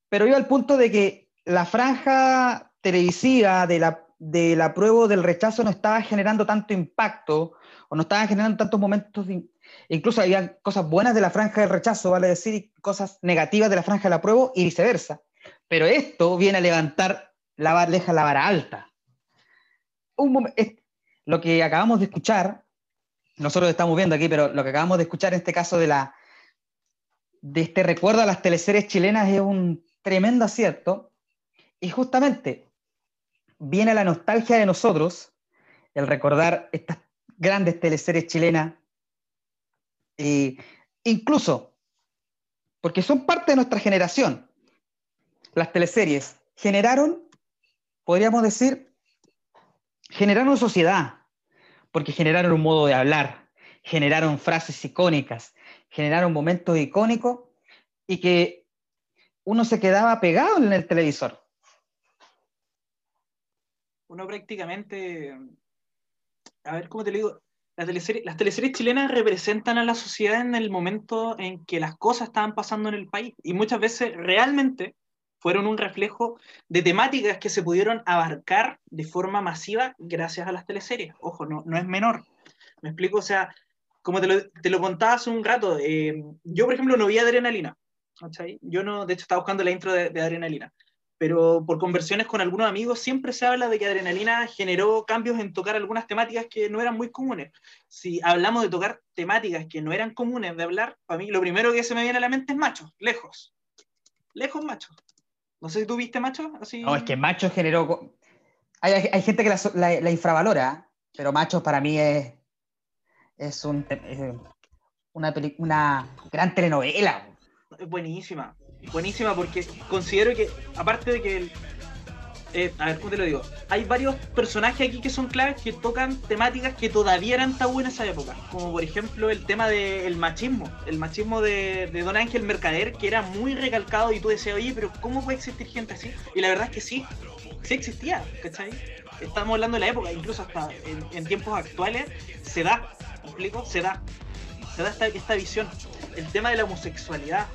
pero yo al punto de que la franja televisiva de la, del apruebo del rechazo no estaba generando tanto impacto o no estaba generando tantos momentos, de- incluso había cosas buenas de la franja del rechazo, vale decir, y cosas negativas de la franja del apruebo y viceversa. Pero esto viene a levantar la vara, deja la vara alta. Un momen- es- lo que acabamos de escuchar, nosotros estamos viendo aquí, pero lo que acabamos de escuchar en este caso de la de este recuerdo a las teleseries chilenas es un tremendo acierto. Y justamente viene la nostalgia de nosotros, el recordar estas grandes teleseries chilenas, e incluso porque son parte de nuestra generación. Las teleseries generaron, podríamos decir, generaron sociedad, porque generaron un modo de hablar, generaron frases icónicas, generaron momentos icónicos y que uno se quedaba pegado en el televisor. Uno prácticamente. A ver, ¿cómo te lo digo? Las teleseries, chilenas representan a la sociedad en el momento en que las cosas estaban pasando en el país. Y muchas veces realmente fueron un reflejo de temáticas que se pudieron abarcar de forma masiva gracias a las teleseries. Ojo, no, no es menor. Me explico, o sea, como te lo, te contaba hace un rato, eh, yo por ejemplo no vi Adrenalina. ¿cachai? Yo no, de hecho estaba buscando la intro de Adrenalina pero por conversiones con algunos amigos siempre se habla de que Adrenalina generó cambios en tocar algunas temáticas que no eran muy comunes. Si hablamos de tocar temáticas que no eran comunes de hablar, para mí lo primero que se me viene a la mente es Machos, lejos. Lejos Machos. No sé si tú viste Machos, así. No, es que Machos generó. Hay, hay- hay gente que la, so- la- la infravalora, pero Machos para mí es, es, un es una, peli- una gran telenovela. Es buenísima. Buenísima porque considero que, aparte de que el- eh, a ver, ¿cómo te lo digo? Hay varios personajes aquí que son claves que tocan temáticas que todavía eran tabú en esa época. Como por ejemplo el tema del machismo. El machismo de, de Don Ángel Mercader, que era muy recalcado y tú decías, oye, pero ¿cómo puede existir gente así? Y la verdad es que sí, sí existía, ¿cachai? Estamos hablando de la época, incluso hasta en, en tiempos actuales se da, ¿me explico? Se da. Se da esta, esta visión. El tema de la homosexualidad,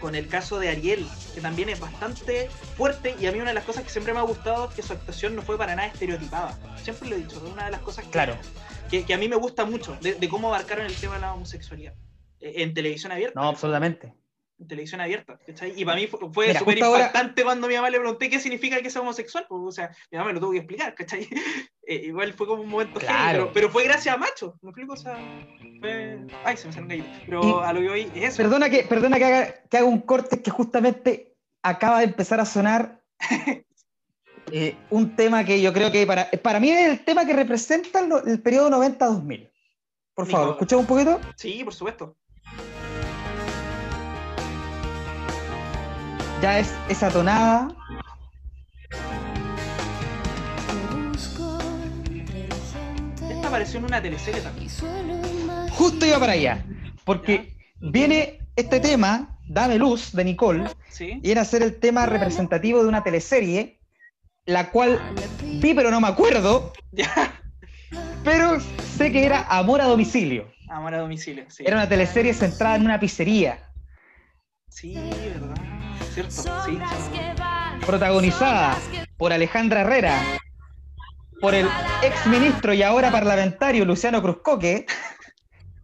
con el caso de Ariel, que también es bastante fuerte y a mí una de las cosas que siempre me ha gustado es que su actuación no fue para nada estereotipada. Siempre lo he dicho, es una de las cosas que, Claro. que, que a mí me gusta mucho, de, de cómo abarcaron el tema de la homosexualidad. Eh, En televisión abierta. No, absolutamente. En televisión abierta. ¿cachai? Y para mí fue, fue súper justo ahora- impactante cuando mi mamá le pregunté qué significa que sea homosexual. pues, o sea, mi mamá me lo tuvo que explicar, ¿cachai? Eh, igual fue como un momento Claro. pero, pero fue gracias a Macho. ¿Me explico? O sea, fue... Ay, se me salió un gallito. Pero Y- a lo que voy es eso. Perdona que, perdona que haga, que haga un corte que justamente acaba de empezar a sonar eh, un tema que yo creo que para, para mí es el tema que representa el, el periodo 90-2000. Por favor, escuchamos un poquito. Sí, por supuesto. Ya es esa tonada. Esta apareció en una teleserie también. Justo iba para allá. Porque viene este tema, Dame Luz, de Nicole, Sí. y era ser el tema representativo de una teleserie, la cual vi pero no me acuerdo, Ya. pero sé que era Amor a Domicilio. Amor a domicilio. Sí, Era una teleserie centrada en una pizzería, sí verdad. Cierto. Sí, sí. protagonizada por Alejandra Herrera, por el ex ministro y ahora parlamentario Luciano Cruzcoque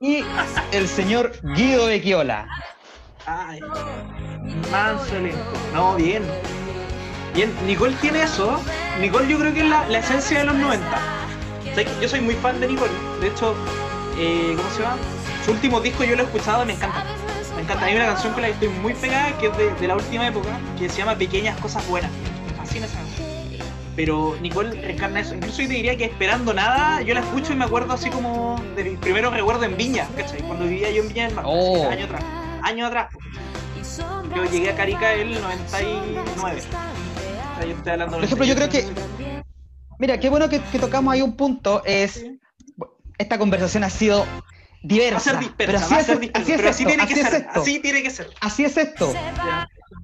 y el señor Guido Becchiola. Ay, manso elenco. No, bien. Bien, Nicole tiene eso. Nicole yo creo que es la, la esencia de los 90. ¿Sabes qué? Yo soy muy fan de Nicole. De hecho, eh, ¿cómo se llama? Su último disco yo lo he escuchado y me encanta. Encanta. Hay una canción con la que estoy muy pegada que es de, de la última época, que se llama Pequeñas Cosas Buenas. Me fascina esa canción. Pero Nicole encarna eso. Incluso yo te diría que esperando nada, yo la escucho y me acuerdo así como de mi primero recuerdo en Viña, ¿cachai? Cuando vivía yo en Viña del Mar, Oh. años atrás. Años atrás. Yo llegué a Carica el 99. O sea, yo estoy hablando Por ejemplo, yo creo que- Mira, qué bueno que, que tocamos ahí un punto, es esta conversación ha sido Va a diversa, ser dispersa, pero así va a es, ser dispersa, así es pero así esto, tiene así que es ser, esto. así tiene que ser. Así es esto.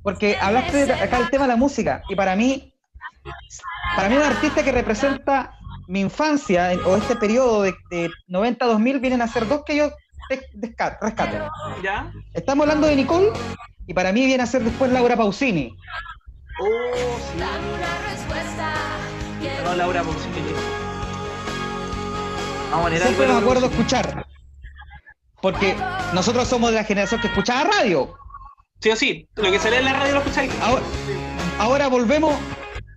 Porque hablaste de acá el tema de la música y para mí, para mí un artista que representa mi infancia en- o este periodo de, de 90-2000 vienen a ser dos que yo rescato. ¿Ya? Estamos hablando de Nicole y para mí viene a ser después Laura Pausini. Oh, sí. No, Laura, si Vamos a Siempre me acuerdo escuchar. Porque nosotros somos de la generación que escuchaba radio. Sí o sí, lo que sale en la radio lo escucháis. Ahora, ahora volvemos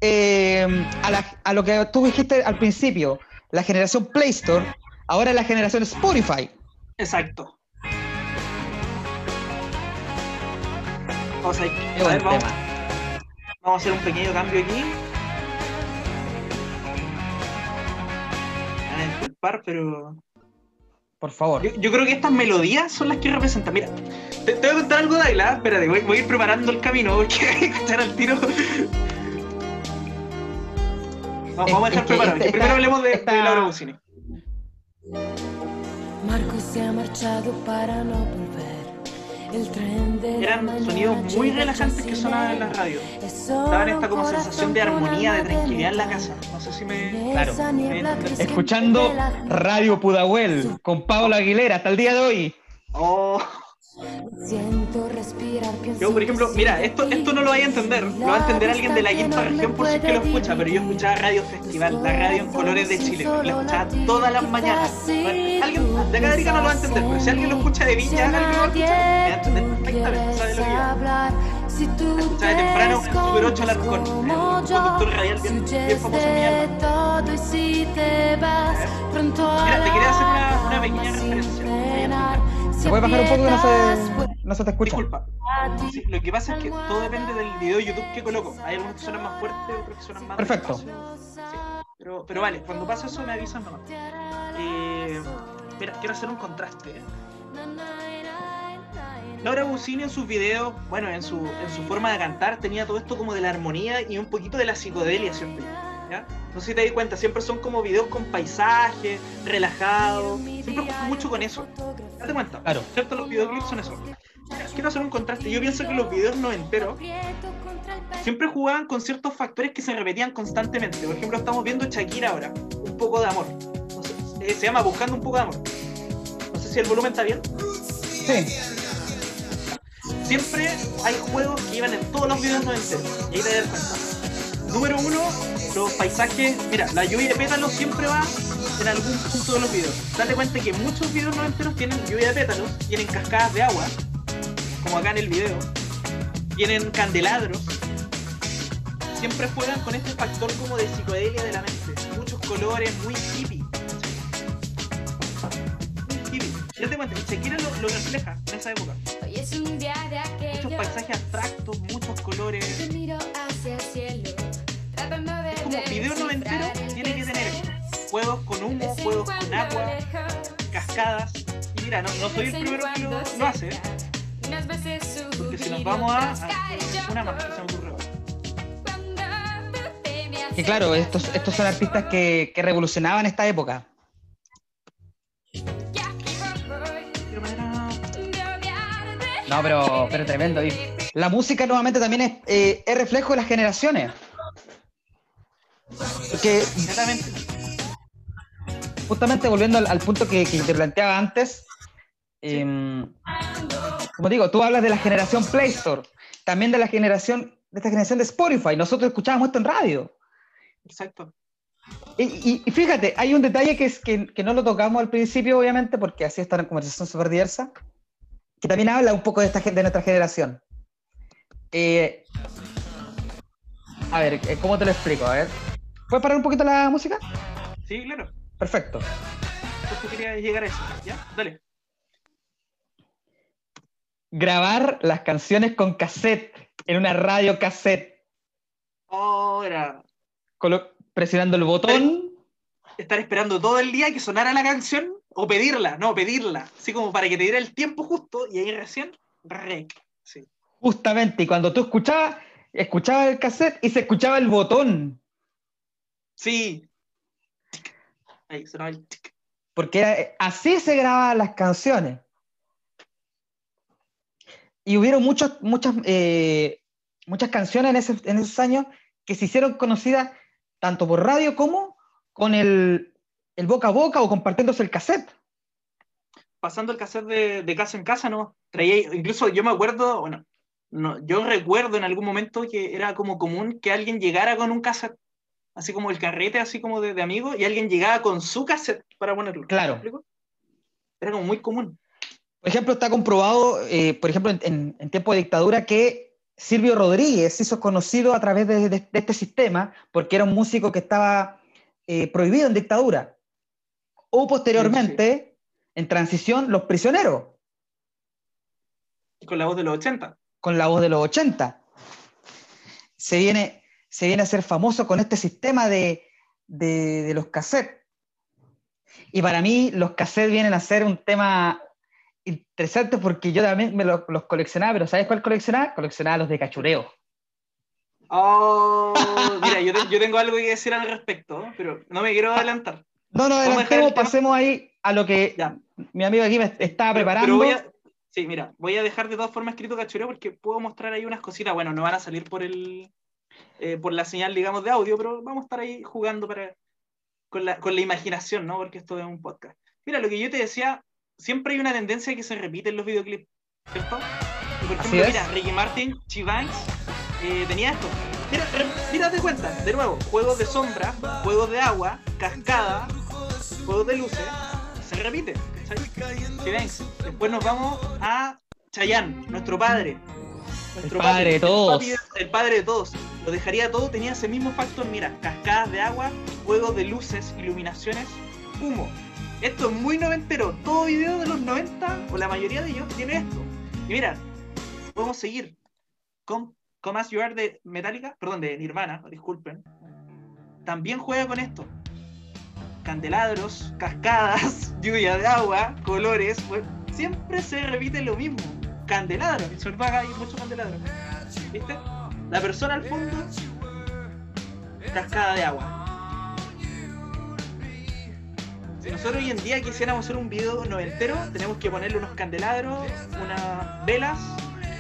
eh, a, la- a lo que tú dijiste al principio, la generación Play Store, ahora la generación Spotify. Exacto. Vamos a, ver, vamos, vamos a hacer un pequeño cambio aquí. Van a disculpar, pero Por favor. Yo, yo creo que estas melodías son las que representan. Mira, te, te voy a contar algo de Ayla. Espérate, voy, voy a ir preparando el camino porque hay que escuchar al tiro. Vamos, vamos a dejar preparado. esta- primero hablemos de, de Laura Pausini. Marco se ha marchado para no volver. Eran sonidos muy relajantes que sonaban en la radio. Daban esta como sensación de armonía, de tranquilidad en la casa. No sé si me. Claro. Escuchando Radio Pudahuel con Paola Aguilera hasta el día de hoy. Oh, yo, por ejemplo, mira, esto, esto no lo vaya a entender. Lo va a entender alguien de la quinta región por si es que lo escucha, pero yo escuchaba Radio Festival, la radio en colores de Chile. La escuchaba todas las mañanas. Alguien de acá de no lo va a entender, pero si alguien lo escucha de Viña, alguien lo va a escuchar, me va a entender perfectamente, sabe lo que yo. La escuchaba de temprano en Super 8 Alarcón, un conductor radial bien, bien famoso en mi alma. Mira, te quería hacer una, una pequeña referencia. ¿Se puede bajar un poco que no se, no se te escucha? Disculpa. Sí, lo que pasa es que todo depende del video de YouTube que coloco. Hay algunos que suenan más fuertes, otros que suenan más Perfecto. Sí, Pero, pero vale, cuando pasa eso me avisan nomás. Eh, mira, quiero hacer un contraste. ¿eh? Laura Pausini en sus videos, bueno, en su, en su forma de cantar, tenía todo esto como de la armonía y un poquito de la psicodelia siempre. ¿Ya? No sé si te das cuenta, siempre son como videos con paisajes, relajados. Siempre juego mucho con eso. Date cuenta. Claro. ¿Cierto? Los videoclips son eso. Quiero hacer un contraste. Yo pienso que los videos noventeros siempre jugaban con ciertos factores que se repetían constantemente. Por ejemplo, estamos viendo Shakira ahora, un poco de amor. No sé, eh, se llama Buscando un poco de amor. No sé si el volumen está bien. Sí. Siempre hay juegos que iban en todos los videos noventeros. Y ahí te das cuenta. Número uno, los paisajes. Mira, la lluvia de pétalos siempre va en algún punto de los videos. Date cuenta que muchos videos noventeros tienen lluvia de pétalos, tienen cascadas de agua, como acá en el video, tienen candelabros. Siempre juegan con este factor como de psicodelia de la mente. Muchos colores, muy hippie. Muy hippie. Date cuenta, Shakira lo, lo refleja en esa época. Hoy es un día de aquellos. Muchos paisajes abstractos, muchos colores. Te miro hacia el cielo, Juegos con humo, juegos con agua, cascadas. Y mira, no, no soy el primero que lo, lo hace, porque si nos vamos a, a- una más que se me ocurre ahora. Que claro, estos, estos son artistas que, que revolucionaban esta época. No, pero, pero tremendo. Y la música nuevamente también es, eh, es reflejo de las generaciones. Porque. Justamente volviendo al, al punto que, que te planteaba antes, em, como digo, tú hablas de la generación Play Store, también de la generación, de esta generación de Spotify. Nosotros escuchábamos esto en radio. Exacto. Y, y- y fíjate, hay un detalle que, es, que, que no lo tocamos al principio, obviamente, porque así está una conversación súper diversa, que también habla un poco de, esta, de nuestra generación. Eh, a ver, eh, ¿cómo te lo explico? A ver, ¿puedes parar un poquito la música? Sí, claro. Perfecto. Justo quería llegar a eso. ¿Ya? Dale. Grabar las canciones con cassette, en una radio cassette, Ahora, colo- presionando el botón. estar esperando todo el día que sonara la canción o pedirla, no, pedirla. Así como para que te diera el tiempo justo y ahí recién, rec. Sí. Justamente, y cuando tú escuchabas, escuchabas el cassette y se escuchaba el botón. Sí. Tic. Ahí sonaba el tic. Porque era- así se grababan las canciones. Y hubieron muchos, muchas, eh, muchas canciones en, ese- en esos años que se hicieron conocidas tanto por radio como con el, el boca a boca o compartiéndose el cassette. pasando el cassette de, de casa en casa, ¿no? Traía, incluso yo me acuerdo, bueno, no, yo recuerdo en algún momento que era como común que alguien llegara con un cassette, así como el carrete, así como de, de amigos, y alguien llegaba con su cassette para ponerlo. Claro. Era como muy común. Por ejemplo, está comprobado, eh, por ejemplo, en, en- en tiempo de dictadura, que Silvio Rodríguez hizo conocido a través de, de- de este sistema porque era un músico que estaba eh, prohibido en dictadura. O posteriormente, en transición, Los Prisioneros, Con la voz de los 80. con la voz de los 80. Se viene, se viene a ser famoso con este sistema de, de- de los cassettes. Y para mí, los cassettes vienen a ser un tema interesante porque yo también me los, los coleccionaba, pero ¿sabes cuál coleccionaba? Coleccionaba los de cachureo. Oh, mira, yo, te- yo tengo algo que decir al respecto, pero no me quiero adelantar. No, no, adelantemos, pasemos ahí a lo que Ya. mi amigo aquí me estaba Pero- preparando. pero voy a- sí, mira, voy a dejar de todas formas escrito cachureo porque puedo mostrar ahí unas cositas. Bueno, no van a salir por el eh, por la señal, digamos, de audio, pero vamos a estar ahí jugando para, con, la, con la imaginación, ¿no? Porque esto es un podcast. Mira, lo que yo te decía, siempre hay una tendencia que se repite en los videoclips, ¿cierto? Y por ejemplo, mira, Ricky Martin, Chivanks, eh, tenía esto. Mira, mira, de cuenta, de nuevo, juegos de sombra, juegos de agua, cascada, juegos de luces, se repite. ¿cachai? Chivanks. Después nos vamos a Chayanne, nuestro padre. Nuestro El padre de todos. papi- el padre de todos. Lo dejaría todo, tenía ese mismo factor, mira, cascadas de agua, juegos de luces, iluminaciones, humo. Esto es muy noventero. Todo video de los 90, o la mayoría de ellos, tiene esto. Y mira, podemos seguir. Con Come As You Are de Metallica, perdón, de Nirvana, disculpen. También juega con esto. Candelabros, cascadas, lluvia de agua, colores. pues, siempre se repite lo mismo. Candelabros. Todo acá hay muchos candelabros. ¿Viste? La persona al fondo, cascada de agua. Si nosotros hoy en día quisiéramos hacer un video noventero, tenemos que ponerle unos candelabros, unas velas,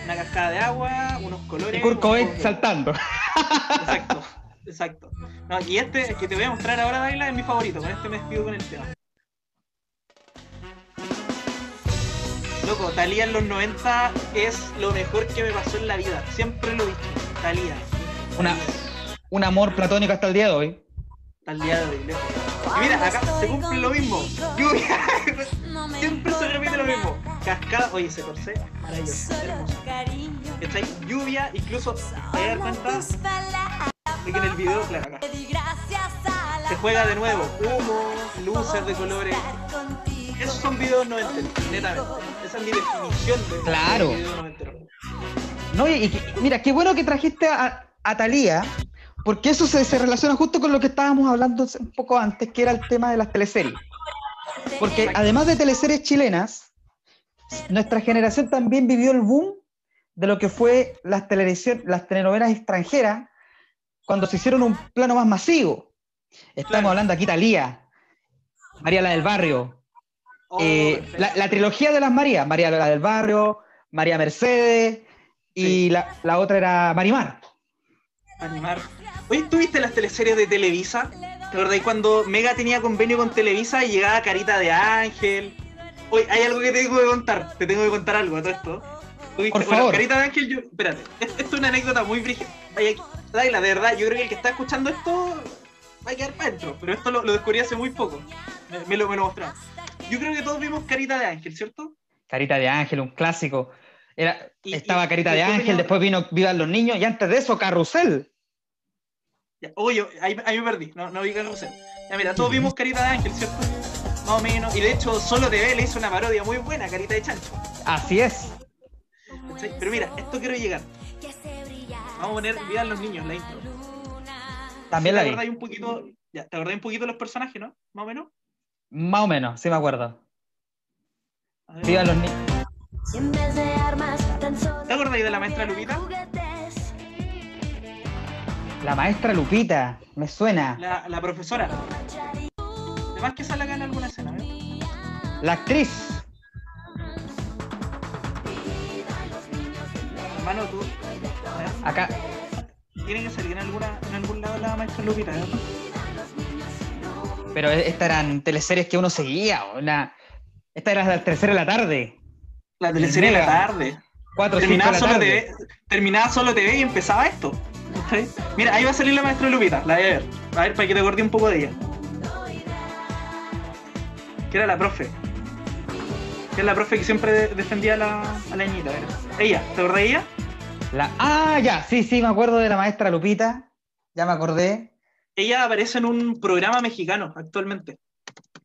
una cascada de agua, unos colores. Y Kurt Cobain saltando. Exacto, exacto. No, y este, que te voy a mostrar ahora, Daila, es mi favorito. Con este me despido con el tema. Loco, Talía en los 90 es lo mejor que me pasó en la vida. Siempre lo he dicho. Talía. Una, un amor platónico hasta el día de hoy. Hasta el día de hoy, lejos. Y mira, acá se cumple lo mismo. Lluvia. Siempre se repite lo mismo. Cascada. Oye, ese corsé, maravilloso. Hermoso. ¿Cachai? Lluvia, incluso, ¿te das cuenta? De que en el video, claro, acá. Se juega de nuevo. Humo, luces de colores. Esos son videos noventeros, netamente. Esa es mi definición de, Claro. de video noventero. No, y, y- mira, qué bueno que trajiste a, a Thalía, porque eso se, se relaciona justo con lo que estábamos hablando un poco antes, que era el tema de las teleseries. Porque además de teleseries chilenas, nuestra generación también vivió el boom de lo que fue las telenovelas extranjeras cuando se hicieron un plano más masivo. Estamos hablando aquí Talía, María la del Barrio, eh, la, la trilogía de las Marías, María la del Barrio, María Mercedes y la, la otra era Marimar. Animar. Oye, ¿tú viste las teleseries de Televisa? ¿Te acordás cuando Mega tenía convenio con Televisa y llegaba Carita de Ángel? Oye, hay algo que te tengo que contar. Te tengo que contar algo a todo esto. ¿Tú viste? Por Bueno. Carita de Ángel, yo. Espérate. Esto es una anécdota muy brígida. Daila, de verdad, yo creo que el que está escuchando esto va a quedar para adentro. Pero esto lo, lo descubrí hace muy poco. Me, me lo, me lo mostraron. Yo creo que todos vimos Carita de Ángel, ¿cierto? Carita de Ángel, un clásico. Era, Y- estaba y Carita de Ángel, venía- después vino Vivan los Niños y antes de eso Carrusel. Oye, ahí, ahí me perdí, no, no vi Carrusel. Ya mira, todos vimos Carita de Ángel, ¿cierto? Más o menos. Y de hecho, Solo TV le hizo una parodia muy buena, Carita de Chancho. Así es. Pero mira, esto quiero llegar. Vamos a poner Vivan los niños, la intro. También ¿Te la vi. acordáis un poquito, ya, ¿Te acordáis un poquito de los personajes, no? Más o menos. Más o menos, sí me acuerdo. A ver. Vivan los Niños. ¿Te acordáis de la maestra Lupita? La maestra Lupita, me suena. La, la profesora. Además que sale acá en alguna escena, ¿eh? La actriz. Hermano, tú. ver, Acá. Tiene que salir en, alguna, en algún lado la maestra Lupita, ¿eh? Pero estas eran teleseries que uno seguía. Una... Esta era la tercera de la tarde. La teleserie de la tarde. Cuatro terminaba de la solo. TV, terminaba solo TV y empezaba esto. Mira, ahí va a salir la maestra Lupita, la voy a ver. A ver, para que te acordé un poco de ella. Que era la profe. Que es la profe que siempre de- defendía a la, a la niñita. Ella, ¿te acordás de ella? La... Ah, ya, sí, sí, me acuerdo de la maestra Lupita. Ya me acordé. Ella aparece en un programa mexicano actualmente.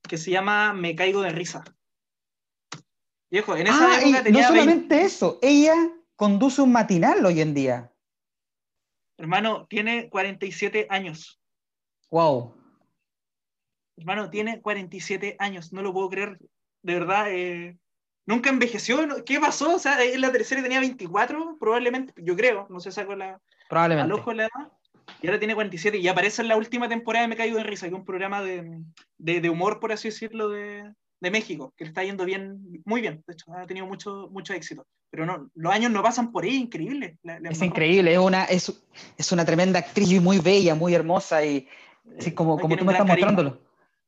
Que se llama Me Caigo de Risa. Viejo, en esa Ah, época no tenía 20 solamente eso, ella conduce un matinal hoy en día. Hermano, tiene 47 años. Wow. Hermano, tiene 47 años, no lo puedo creer. De verdad, eh, nunca envejeció. ¿Qué pasó? O sea, en la tercera tenía 24, probablemente, yo creo, no sé, saco la, al Probablemente. ojo la edad. Y ahora tiene 47 y aparece en la última temporada de Me Caigo de Risa, que es un programa de, de, de humor, por así decirlo, de, de México, que le está yendo bien, muy bien. De hecho, ha tenido mucho, mucho éxito. Pero no, los años no pasan por ahí, increíble. La- la Es increíble, es una, es, es una tremenda actriz y muy bella, muy hermosa y así como, como tú me estás carisma. mostrándolo.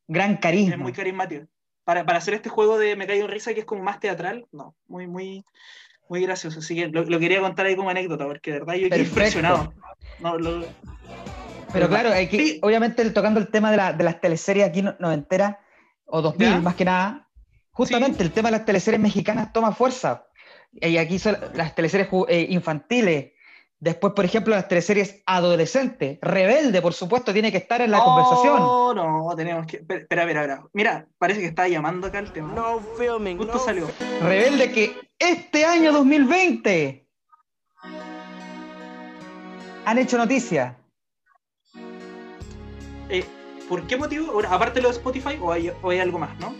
Gran carisma. Es muy carismático. Para, para hacer este juego de Me Caigo de Risa, que es como más teatral, no, muy, muy, muy gracioso. Así que lo, lo quería contar ahí como anécdota, porque de verdad yo quedé impresionado. No, lo- Pero claro, Sí. obviamente tocando el tema de, la- de las teleseries aquí no- o 2000 ¿Ya? más que nada, justamente el tema de las teleseries mexicanas toma fuerza. Y aquí son las teleseries eh, infantiles, después, por ejemplo, las teleseries adolescentes. Rebelde, por supuesto, tiene que estar en la conversación. No, no, tenemos que. Espera, espera, espera. Mira, parece que está llamando acá el tema. No filming, Justo no salió. Rebelde que este año 2020 han hecho noticia. Eh, ¿Por qué motivo? Ahora, aparte de lo de Spotify, o hay, o hay algo más, ¿no?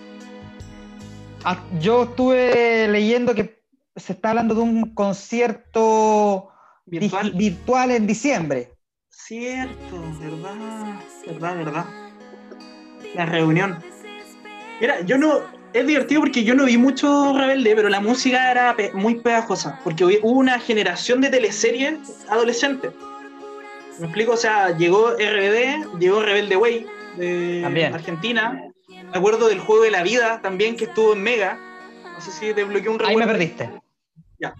Ah, Yo estuve leyendo que se está hablando de un concierto Virtual. virtual en diciembre. Cierto, verdad, verdad, verdad. La reunión. Mira, yo no. Es divertido porque yo no vi mucho Rebelde, pero la música era pe- muy pegajosa. Porque hubo una generación de teleseries adolescentes. ¿Me explico? O sea, llegó RBD, llegó Rebelde Way de También. Argentina. Me acuerdo del juego de la vida también que estuvo en Mega. No sé si desbloqueó un Ahí me recuerdo. perdiste. Ya.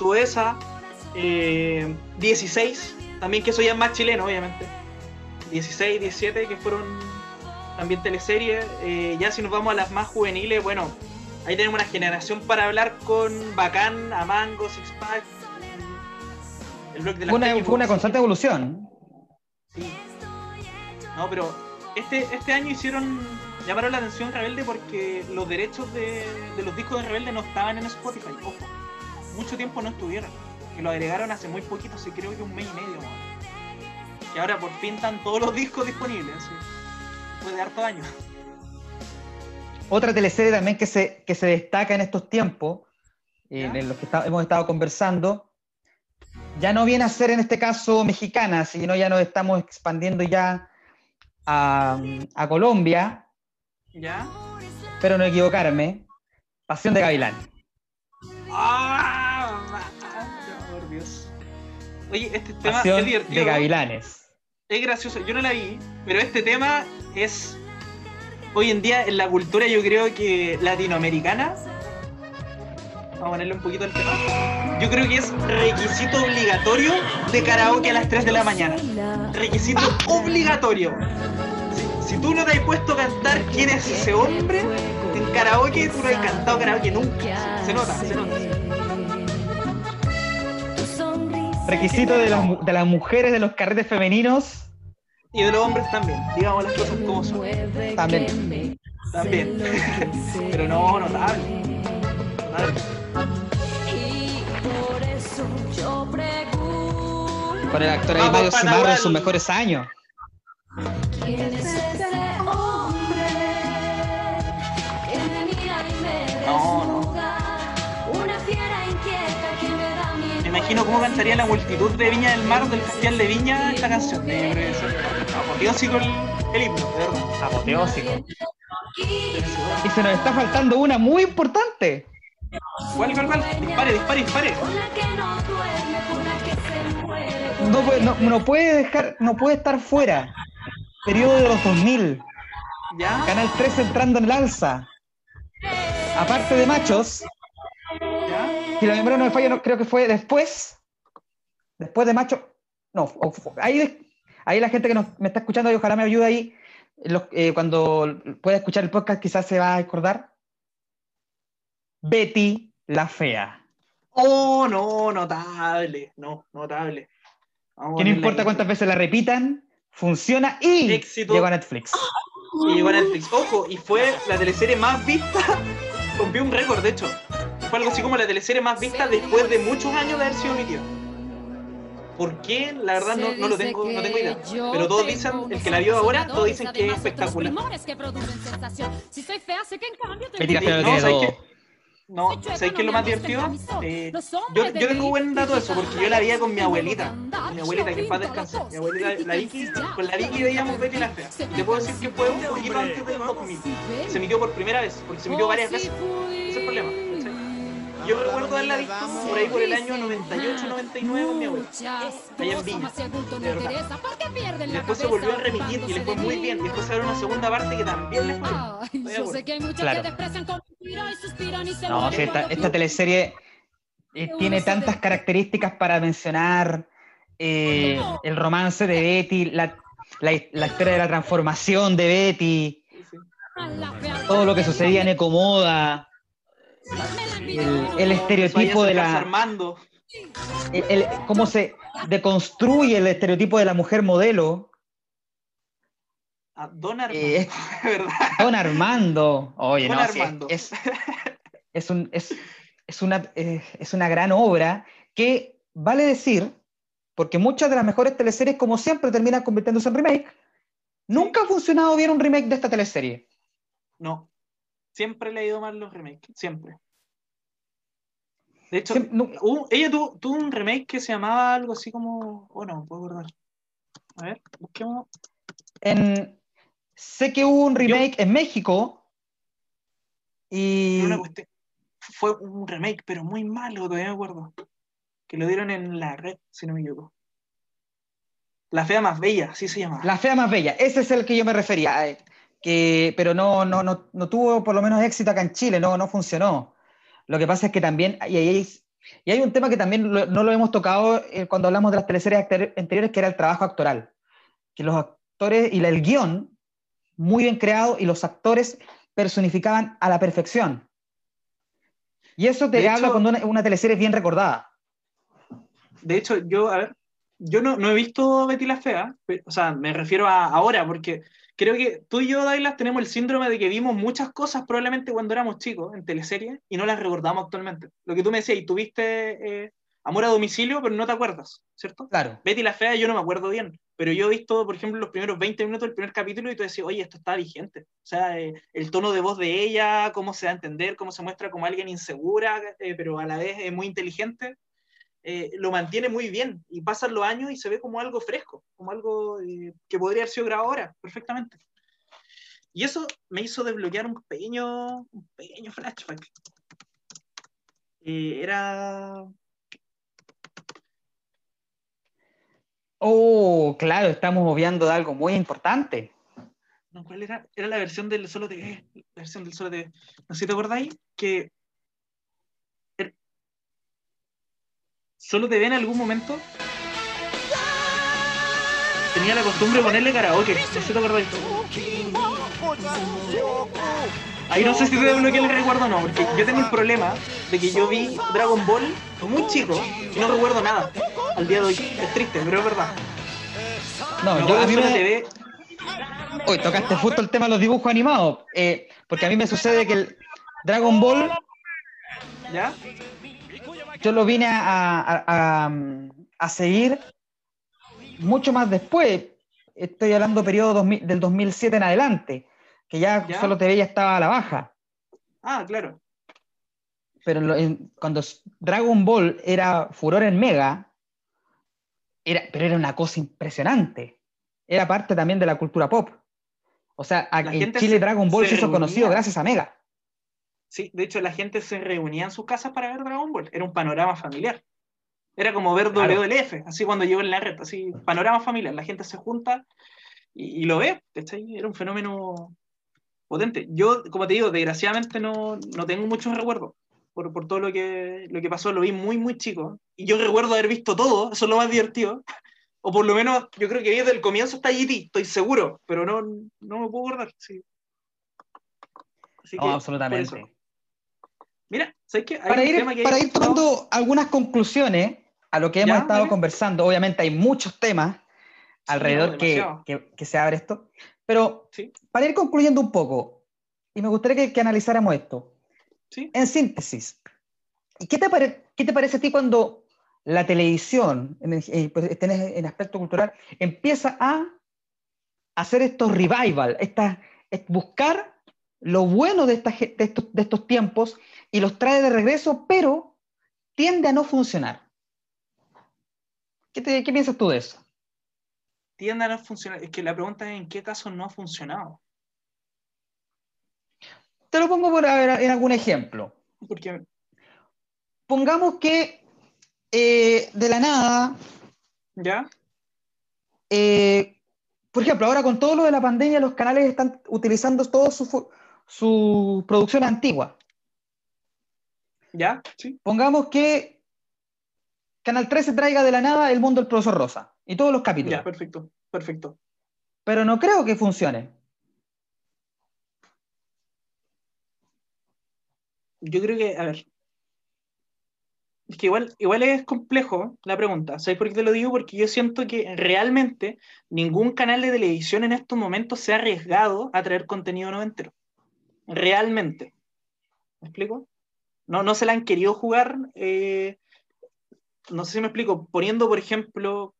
Tuvo esa. Eh, 16, también que eso ya es más chileno, obviamente. 16, 17, que fueron también teleseries. Eh, ya si nos vamos a las más juveniles, bueno, ahí tenemos una generación para hablar con Bacán, Amango, Six Pack. El blog de las Fue una, fue una constante evolución. Sí. No, pero este, este año hicieron. llamaron la atención Rebelde porque los derechos de, de los discos de Rebelde no estaban en Spotify. Ojo. Mucho tiempo no estuvieron. Que lo agregaron hace muy poquito, sí, creo que un mes y medio. Que ahora por fin están todos los discos disponibles. así. Después de harto años. Otra teleserie también que se, que se destaca en estos tiempos, en los que está- hemos estado conversando, ya no viene a ser en este caso mexicana, sino ya nos estamos expandiendo ya a, a Colombia, ¿Ya? pero no equivocarme, Pasión de Gavilán. ¡Ah! Oye, este tema es divertido. de Gavilanes. es gracioso, yo no la vi, pero este tema es hoy en día en la cultura yo creo que latinoamericana. Vamos a ponerle un poquito el tema. Yo creo que es requisito obligatorio de karaoke a las 3 de la mañana. Requisito obligatorio. Si, si tú no te has puesto a cantar quién es ese hombre en karaoke, tú no has cantado karaoke nunca. Se nota, se nota. Requisito de las, mu- de las mujeres de los carretes femeninos. Y de los hombres también, digamos las cosas como son. También. También. Pero no, notable. Notable. Por eso yo pregunto Con el actor ahí en Panagual. sus mejores años. quién es ese hombre que me mira y me No, imagino cómo cantaría la multitud de Viña del Mar del Festival de Viña esta canción. Yo creo que apoteósico el, el himno, de verdad. Apoteósico. Y se nos está faltando una muy importante. ¿Cuál, cuál, cuál? Dispare, dispare, dispare. Con la que no duerme, con la que se muere. con No la puede, que no, no puede dejar, no puede estar fuera. Periodo de los 2000. ¿Ya? Canal 3 entrando en el alza. Aparte de machos, ¿Ya? si la memoria no me falla, no, creo que fue después. Después de macho. No, ahí, ahí la gente que nos, me está escuchando y ojalá me ayude ahí. los- eh, cuando pueda escuchar el podcast, quizás se va a acordar. Betty la Fea. Oh, no, notable. No, notable. Que no importa cuántas veces la repitan, funciona y Éxito. llegó a Netflix. Y llegó a Netflix. Ojo, y fue la teleserie más vista. Rompió un récord, de hecho. Fue algo así como la teleserie más vista después de muchos años de haber sido emitida. ¿Por qué? La verdad no, no lo tengo, no tengo idea. Pero todos dicen, el que la vio ahora, todos dicen que es espectacular. Betty la Fea No, tiene ¿sabes todo. qué? No, ¿sabéis qué es lo más divertido? Eh, yo, yo tengo buen dato de eso, porque yo la veía con mi abuelita. Mi abuelita, que en paz descanse. Mi abuelita, la Vicky, con la Vicky veíamos Betty la Fea. Y te puedo decir que fue un poquito antes del 2000. Se emitió por primera vez, porque se emitió varias veces. Ese es el problema. Yo recuerdo haberla visto por ahí por el año 98, 99 con mi abuela. Allá en Viña, de verdad. Y después se volvió a remitir y le fue muy bien. Y después se abrió una segunda parte que también le fue bien. Estoy de acuerdo. Claro. No, sí, esta, esta teleserie eh, tiene tantas características para mencionar eh, el romance de Betty, la, la, la historia de la transformación de Betty, todo lo que sucedía en Ecomoda, el, el estereotipo de la, Transformando. el- el- cómo se deconstruye el estereotipo de la mujer modelo. A Don Armando, Eh, ¿verdad? Don Armando, oye, Don no, Armando. es, es, un- es- es una, es una gran obra que vale decir, porque muchas de las mejores teleseries, como siempre, terminan convirtiéndose en remake. Nunca ha funcionado bien un remake de esta teleserie. No. Siempre le ha ido mal los remakes. Siempre. De hecho, hubo- ella tuvo, tuvo un remake que se llamaba algo así como. Oh, no, puedo acordar. A ver, busquemos. En, sé que hubo un remake en México y Una cuestión- Fue un remake, pero muy malo, todavía me acuerdo. Que lo dieron en la red, si no me equivoco. La fea más bella, así se llama. La fea más bella, ese es el que yo me refería, eh, que, pero no, no, no, no tuvo por lo menos éxito acá en Chile, no, no funcionó. Lo que pasa es que también, y hay, y hay un tema que también lo- no lo hemos tocado eh, cuando hablamos de las teleseries anteriores, que era el trabajo actoral. Que los actores y el guion, muy bien creado, y los actores personificaban a la perfección. Y eso te De habla hecho- cuando una, una teleserie es bien recordada. De hecho, yo, a ver, yo no, no he visto Betty la Fea, pe- o sea, me refiero a ahora, porque creo que tú y yo, Dailas, tenemos el síndrome de que vimos muchas cosas probablemente cuando éramos chicos en teleseries y no las recordamos actualmente. Lo que tú me decías, y tuviste eh, Amor a domicilio, pero no te acuerdas, ¿cierto? Claro. Betty la Fea yo no me acuerdo bien, pero yo he visto, por ejemplo, los primeros 20 minutos del primer capítulo y tú decías, oye, esto está vigente. O sea, eh, el tono de voz de ella, cómo se da a entender, cómo se muestra como alguien insegura, eh, pero a la vez es muy inteligente, eh, lo mantiene muy bien. Y pasan los años y se ve como algo fresco, como algo eh, que podría haber sido grabado ahora, perfectamente. Y eso me hizo desbloquear un pequeño, un pequeño flashback. Eh, era Oh, claro, estamos obviando de algo muy importante. No, ¿cuál era? Era la versión del Solo TV. La versión del Solo TV. No sé si te acordáis que. Solo TV en algún momento. Tenía la costumbre de ponerle karaoke. No sé te acordáis. Ahí no sé si te desbloqueé el recuerdo o no, porque yo tengo el problema de que yo vi Dragon Ball muy chico y no recuerdo nada al día de hoy. Es triste, pero es verdad. No, yo a mí me- TV. Hoy tocaste justo el tema de los dibujos animados, eh, porque a mí me sucede que el Dragon Ball ¿Ya? Yo lo vine a, a- a- a seguir mucho más después. Estoy hablando periodo 2000 del 2007 en adelante, que ya, ¿Ya? solo TV ya estaba a la baja. Ah, claro. Pero en lo- en- cuando Dragon Ball era furor en Mega, era, pero era una cosa impresionante. Era parte también de la cultura pop. O sea, La en Chile se- Dragon Ball se se hizo reunía. conocido gracias a Mega. Sí, de hecho la gente se reunía en sus casas para ver Dragon Ball. Era un panorama familiar. Era como ver Claro. WLF, así cuando llegó en la red, así, panorama familiar. La gente se junta y, y lo ve, ¿cachai? Era un fenómeno potente. Yo, como te digo, desgraciadamente no, no tengo muchos recuerdos por, por todo lo que, lo que pasó. Lo vi muy, muy chico. Y yo recuerdo haber visto todo, eso es lo más divertido. O por lo menos, yo creo que desde el comienzo hasta GT, estoy seguro, pero no, no me puedo acordar. Sí. Así No, que, por absolutamente. Mira, ¿sabes qué? Hay Para ir, tema que para ir tomando algunas conclusiones a lo que hemos Ya, estado conversando, obviamente hay muchos temas alrededor no, que, que- que se abre esto, pero Sí. para ir concluyendo un poco, y me gustaría que, que analizáramos esto, Sí. en síntesis, ¿y ¿qué te, pare- qué te parece a ti cuando la televisión, en, eh, pues, este, en, en aspecto cultural, empieza a hacer estos revival, estas- es buscar lo bueno de, esta ge- de estos, de estos tiempos y los trae de regreso, pero tiende a no funcionar. ¿Qué, te- qué piensas tú de eso? tiende a no funcionar. Es que la pregunta es en qué caso no ha funcionado. Te lo pongo por, ver, en algún ejemplo. Porque, Pongamos que eh, de la nada, ¿ya? eh, por ejemplo, ahora con todo lo de la pandemia, los canales están utilizando toda su, fu- su producción antigua. ¿Ya? Sí. Pongamos que Canal 13 traiga de la nada El Mundo del Profesor Rosa y todos los capítulos. Ya, perfecto. Perfecto. Pero no creo que funcione. Yo creo que, a ver. Es que igual, igual es complejo la pregunta. ¿Sabes por qué te lo digo? Porque yo siento que realmente ningún canal de televisión en estos momentos se ha arriesgado a traer contenido noventero. Realmente. ¿Me explico? No, no se la han querido jugar. eh, no sé si me explico. Poniendo, por ejemplo,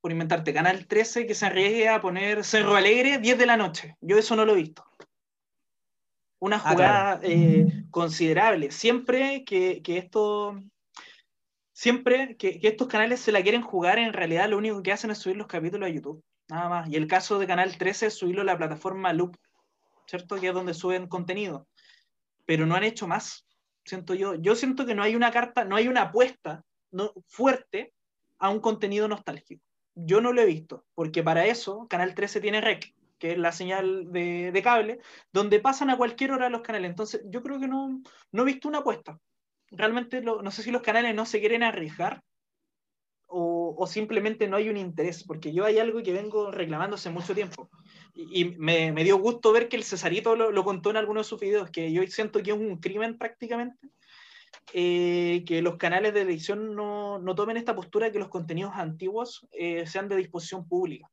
por inventarte, Canal 13 que se arriesgue a poner Cerro Alegre 10 de la noche. Yo eso no lo he visto. una Ah, jugada eh, considerable. Siempre que, que esto, siempre que, que estos canales se la quieren jugar, en realidad lo único que hacen es subir los capítulos a YouTube, nada más. Y el caso de Canal 13 es subirlo a la plataforma Loop, ¿cierto? Que es donde suben contenido. Pero no han hecho más, siento yo. Yo siento que no hay una carta, no hay una apuesta no, fuerte a un contenido nostálgico. Yo no lo he visto, porque para eso Canal 13 tiene REC, que es la señal de, de cable, donde pasan a cualquier hora los canales. Entonces, yo creo que no, no he visto una apuesta. Realmente, no sé si los canales no se quieren arriesgar o, o simplemente no hay un interés, porque yo hay algo que vengo reclamando hace mucho tiempo. Y, y me, me dio gusto ver que el Cesarito lo, lo contó en alguno de sus videos, que yo siento que es un crimen prácticamente, eh, que los canales de edición no, no tomen esta postura de que los contenidos antiguos eh, sean de disposición pública.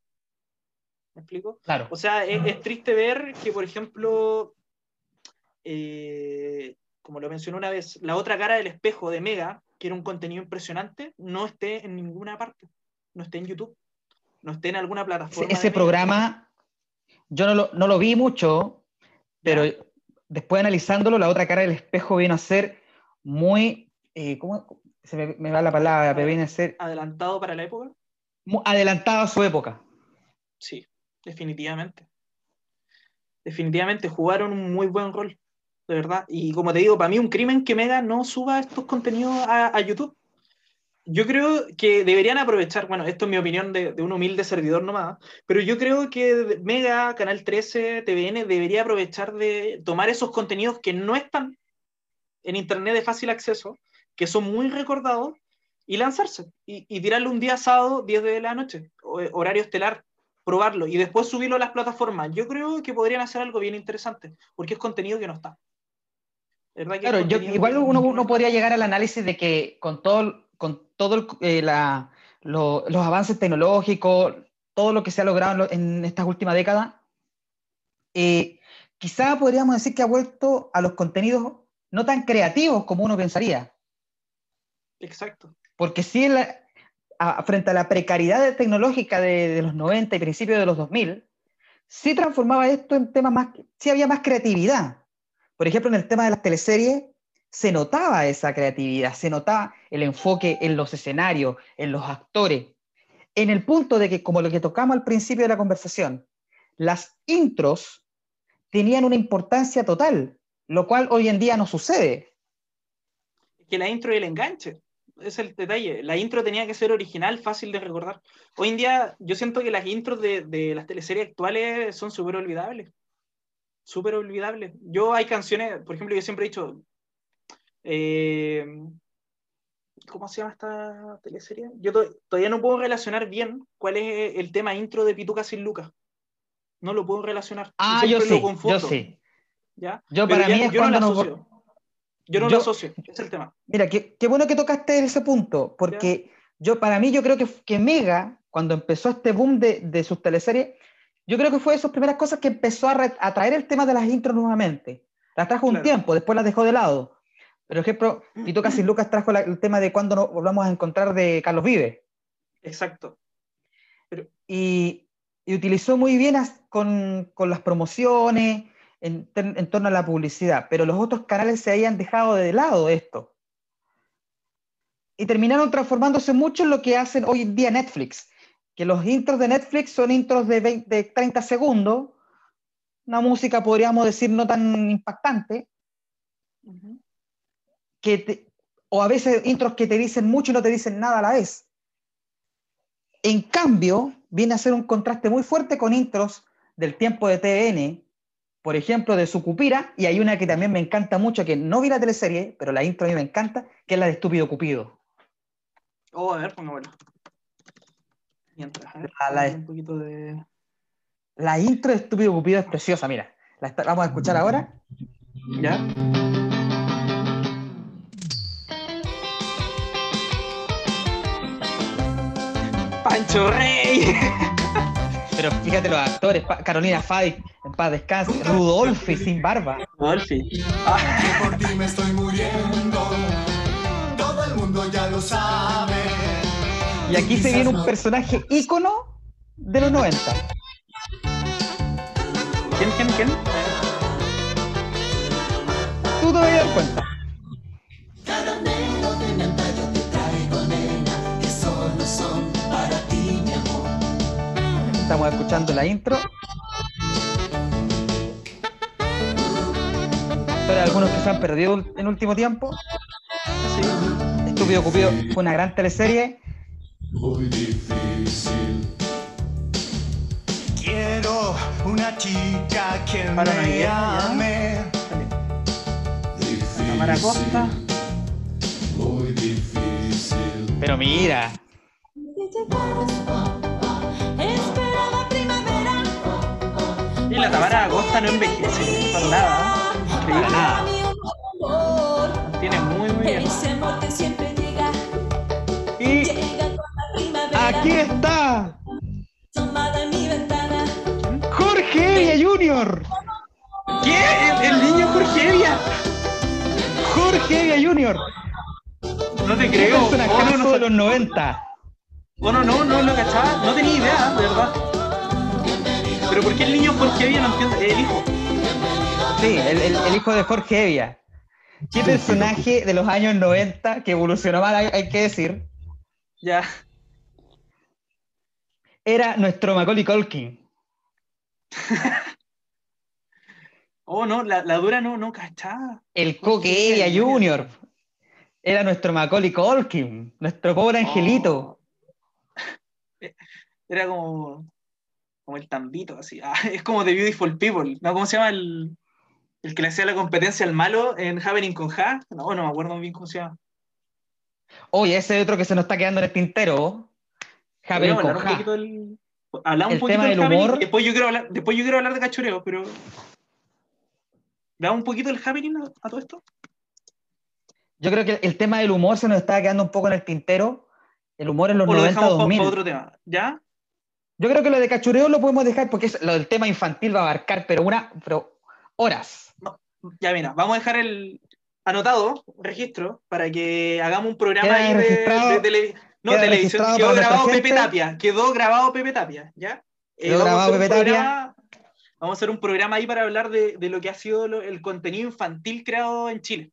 ¿Me explico? Claro. O sea, es, es triste ver que, por ejemplo, eh, como lo mencioné una vez, la otra cara del espejo de Mega, que era un contenido impresionante, no esté en ninguna parte. No esté en YouTube. No esté en alguna plataforma. ese programa, yo no lo, no lo vi mucho, pero después analizándolo, la otra cara del espejo vino a ser muy, eh, ¿cómo se me, me va la palabra? Pero viene a ser Adelantado para la época. adelantado a su época. Sí, definitivamente. Definitivamente jugaron un muy buen rol, de verdad. Y como te digo, para mí un crimen que Mega no suba estos contenidos a, YouTube. Yo creo que deberían aprovechar, bueno, esto es mi opinión de, de un humilde servidor nomás, pero yo creo que Mega, Canal 13, TVN debería aprovechar de tomar esos contenidos que no están en Internet de fácil acceso, que son muy recordados, y lanzarse. Y, y tirarlo un día sábado, 10 de la noche, horario estelar, probarlo, y después subirlo a las plataformas. Yo creo que podrían hacer algo bien interesante, porque es contenido que no está. ¿Verdad que es Claro, yo, igual uno, uno podría llegar al análisis de que con todo, con todo el- eh, la- lo- los avances tecnológicos, todo lo que se ha logrado en, lo- en estas últimas décadas, eh, quizá podríamos decir que ha vuelto a los contenidos no tan creativos como uno pensaría. Exacto. Porque sí, en la- a- frente a la precariedad tecnológica de, de los 90 y principios de los 2000, sí transformaba esto en temas más, sí había más creatividad. Por ejemplo, en el tema de las teleseries, se notaba esa creatividad, se notaba el enfoque en los escenarios, en los actores, en el punto de que, como lo que tocamos al principio de la conversación, las intros tenían una importancia total, lo cual hoy en día no sucede. que la intro y el enganche. Es el detalle. La intro tenía que ser original, fácil de recordar. Hoy en día, yo siento que las intros de, de las teleseries actuales son súper olvidables. Súper olvidables. Yo hay canciones, por ejemplo, yo siempre he dicho. eh, ¿Cómo se llama esta teleserie? Yo to- todavía no puedo relacionar bien cuál es el tema intro de Pituca sin Lucas. No lo puedo relacionar. Ah, yo lo sí, yo sí. ¿ya? Yo Pero para ya- mí es yo no cuando lo nos- asocio. Yo no yo- lo asocio, es el tema. Mira, qué, qué bueno que tocaste ese punto, porque yo, para mí, yo creo que, que Mega, cuando empezó este boom de, de sus teleseries, yo creo que fue de esas primeras cosas que empezó a, traer el tema de las intros nuevamente. Las trajo un Claro. tiempo, después las dejó de lado. Por ejemplo, Tito Casi Lucas trajo la- el tema de cuando nos volvamos a encontrar de Carlos Vive. Exacto. Y, y utilizó muy bien as- con, con las promociones, en, en torno a la publicidad, pero los otros canales se habían dejado de lado esto. Y terminaron transformándose mucho en lo que hacen hoy en día Netflix, que los intros de Netflix son intros de, 20 de 30 segundos, una música podríamos decir no tan impactante, que te- o a veces intros que te dicen mucho y no te dicen nada a la vez. En cambio, viene a ser un contraste muy fuerte con intros del tiempo de TVN, por ejemplo, de Sucupira, y hay una que también me encanta mucho, que no vi la teleserie, pero la intro a mí me encanta, que es la de Estúpido Cupido. Oh, a ver, pongámoslo. Mientras, a ver, La- la- un poquito de. La intro de Estúpido Cupido es preciosa, mira. La está- vamos a escuchar ahora. ¿Ya? Pancho Rey. Pero fíjate los actores, Pa- Carolina Fay, en paz descanse, Rudolfi sin barba. Rudolfi. Por ti me estoy muriendo. Todo el mundo ya lo sabe. Y aquí se viene un personaje ícono de los 90. ¿Quién, quién, quién? Tú te vas a dar cuenta. Caramelo de menta yo te traigo, nena, que solo son para ti, mi amor. Estamos escuchando la intro. Pero hay algunos que se han perdido en último tiempo. Sí. Estúpido Cupido fue una gran teleserie. Muy difícil. Quiero una chica que Para me Navidad, ya. ame. Tamara Costa. Muy difícil. Pero mira, Espera la primavera. Y la Tamara Costa no envejece para nada. Increíble. nada. Amor, Tiene muy, muy bien. ese amor que siempre aquí está. Jorge Evia Jr. ¿Qué? ¿El, el niño Jorge Evia? Jorge Evia Jr. No te creo. personajazo Oh, no, de no, los 90. Bueno, no, no lo cachaba. No tenía idea, de verdad. Pero ¿por qué el niño Jorge Evia no entiendo? El hijo. Sí, el, el- el hijo de Jorge Evia. ¿Qué personaje de los años 90 que evolucionó mal, hay, hay que decir? Ya. Era nuestro Macaulay Culkin. Oh, no, la, la dura no, no cachaba. El Coque Evia Jr. Era nuestro Macaulay Culkin, nuestro pobre angelito. Era como. Como el tambito, así. Ah, es como The Beautiful People. ¿No? ¿Cómo se llama el, el que le hacía la competencia al malo en Happening con Ja? No, no me acuerdo bien cómo se llama. Oye, ese otro que se nos está quedando en el tintero. Happening Podríamos con Ja. poquito del. Hablamos El un poquito tema del del humor. Después yo, quiero hablar, después yo quiero hablar de cachureo, pero. ¿Damos un poquito del Happening a, a todo esto? Yo creo que el tema del humor se nos está quedando un poco en el tintero. El humor en los ¿O lo 90 dejamos para 2000. otro tema? ¿Ya? Yo creo que lo de cachureo lo podemos dejar porque es- lo del tema infantil va a abarcar, pero una, pero horas. Ya, mira, vamos a dejar el anotado, registro, para que hagamos un programa ahí de, de tele- No, televisión. Quedó grabado Pepe. Tapia. Quedó grabado Pepe Tapia, ¿ya? Eh, Quedó grabado Pepe Tapia. Vamos a hacer un programa ahí para hablar de, de lo que ha sido lo- el contenido infantil creado en Chile.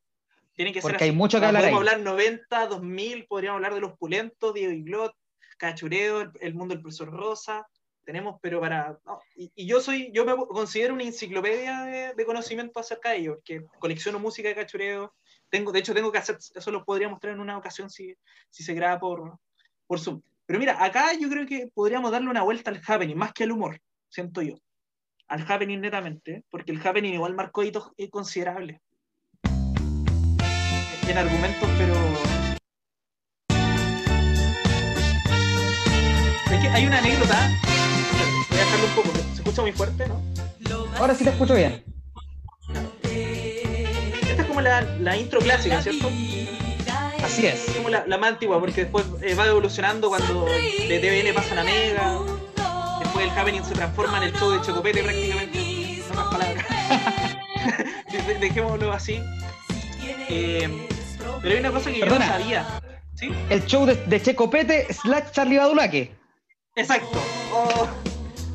Tiene que ser Porque así. hay mucho que hablar Podemos ahí. hablar 90, 2000, podríamos hablar de los pulentos, Diego y Glot, Cachureo, el, el mundo del profesor Rosa. Tenemos, pero para. no, y, y yo soy, yo me considero una enciclopedia de, de conocimiento acerca de ello, porque colecciono música de cachureo. Tengo, de hecho, tengo que hacer, eso lo podría mostrar en una ocasión si, si se graba por, por Zoom. Pero mira, acá yo creo que podríamos darle una vuelta al happening, más que al humor, siento yo. Al happening netamente, porque el happening igual marcó hitos eh, considerables. En argumentos, pero. Hay una anécdota. Voy a dejarlo un poco, se escucha muy fuerte, ¿no? Ahora sí te escucho bien. Como la, la intro clásica, ¿cierto? Así es. Como la, la más antigua, porque después eh, va evolucionando cuando de TVN pasan a Mega. Después el Happening se transforma en el show de Chocopete prácticamente. No más palabras. De- de- Dejémoslo así. Eh, pero hay una cosa que Perdona. yo no sabía. ¿Sí? El show de, de Checopete slash Charlie Badulaque. Exacto. Oh,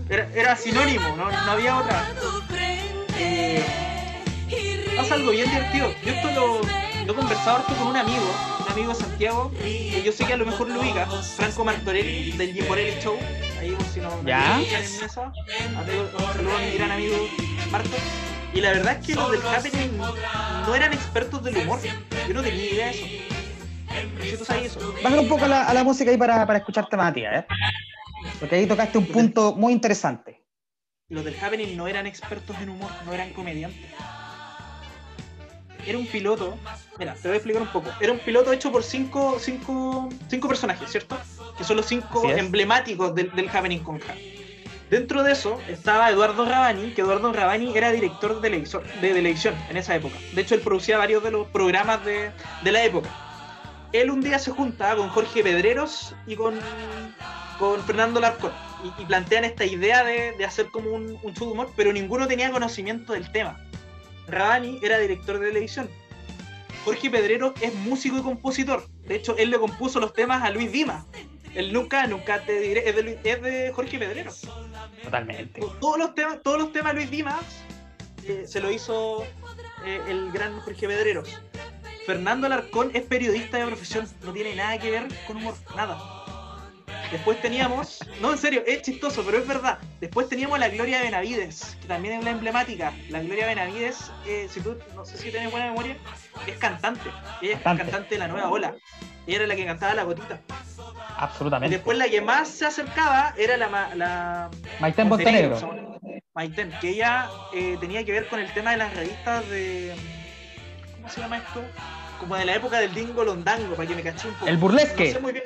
era, era sinónimo, no, no había otra. Eh, pasa algo bien divertido. Yo esto lo, lo he conversado harto con un amigo, un amigo de Santiago, que yo sé que a lo mejor lo ubica, Franco Martorelli, del Gimborelli Show. Ahí por si no Ya. me escuchan en mesa. Amigo- Un saludo a mi gran amigo Marto. Y la verdad es que los del Happening no eran expertos del humor. Yo no tenía idea de eso. No sé si tú sabes eso. Bájale un poco a la, a la música ahí para, para escucharte, Matías, ¿eh? Porque ahí tocaste un punto muy interesante. los del Happening no eran expertos en humor, no eran comediantes. Era un piloto, mira, te voy a explicar un poco. Era un piloto hecho por cinco, cinco, cinco personajes, ¿cierto? Que son los cinco emblemáticos del, del Happening con K. Dentro de eso estaba Eduardo Rabani, que Eduardo Rabani era director de, televisor, de televisión en esa época. De hecho, él producía varios de los programas de, de la época. Él un día se junta con Jorge Pedreros y con, con Fernando Larcón y, y plantean esta idea de, de hacer como un, un show de humor, pero ninguno tenía conocimiento del tema. Rabani era director de televisión. Jorge Pedreros es músico y compositor. De hecho, él le compuso los temas a Luis Dimas. El Nunca, Nunca te diré, es de, Luis- es de Jorge Pedreros. Totalmente. Todos los temas, todos los temas Luis Dimas eh, se lo hizo eh, el gran Jorge Pedreros. Fernando Alarcón es periodista de profesión, no tiene nada que ver con humor, nada. Después teníamos, no en serio, es chistoso, pero es verdad. Después teníamos la Gloria Benavides, que también es la emblemática. La Gloria Benavides, eh, si tú, no sé si tienes buena memoria, es cantante. Ella es Cantante. cantante de la nueva ola. Ella era la que cantaba la gotita. Y Absolutamente. después la que más se acercaba era la, ma- la Maitén Montenegro, Montenegro. Maitén, que ella eh, tenía que ver con el tema de las revistas de. ¿Cómo se llama esto? Como de la época del Dingo Londango, para que me caché un poco. El burlesque. No sé muy bien.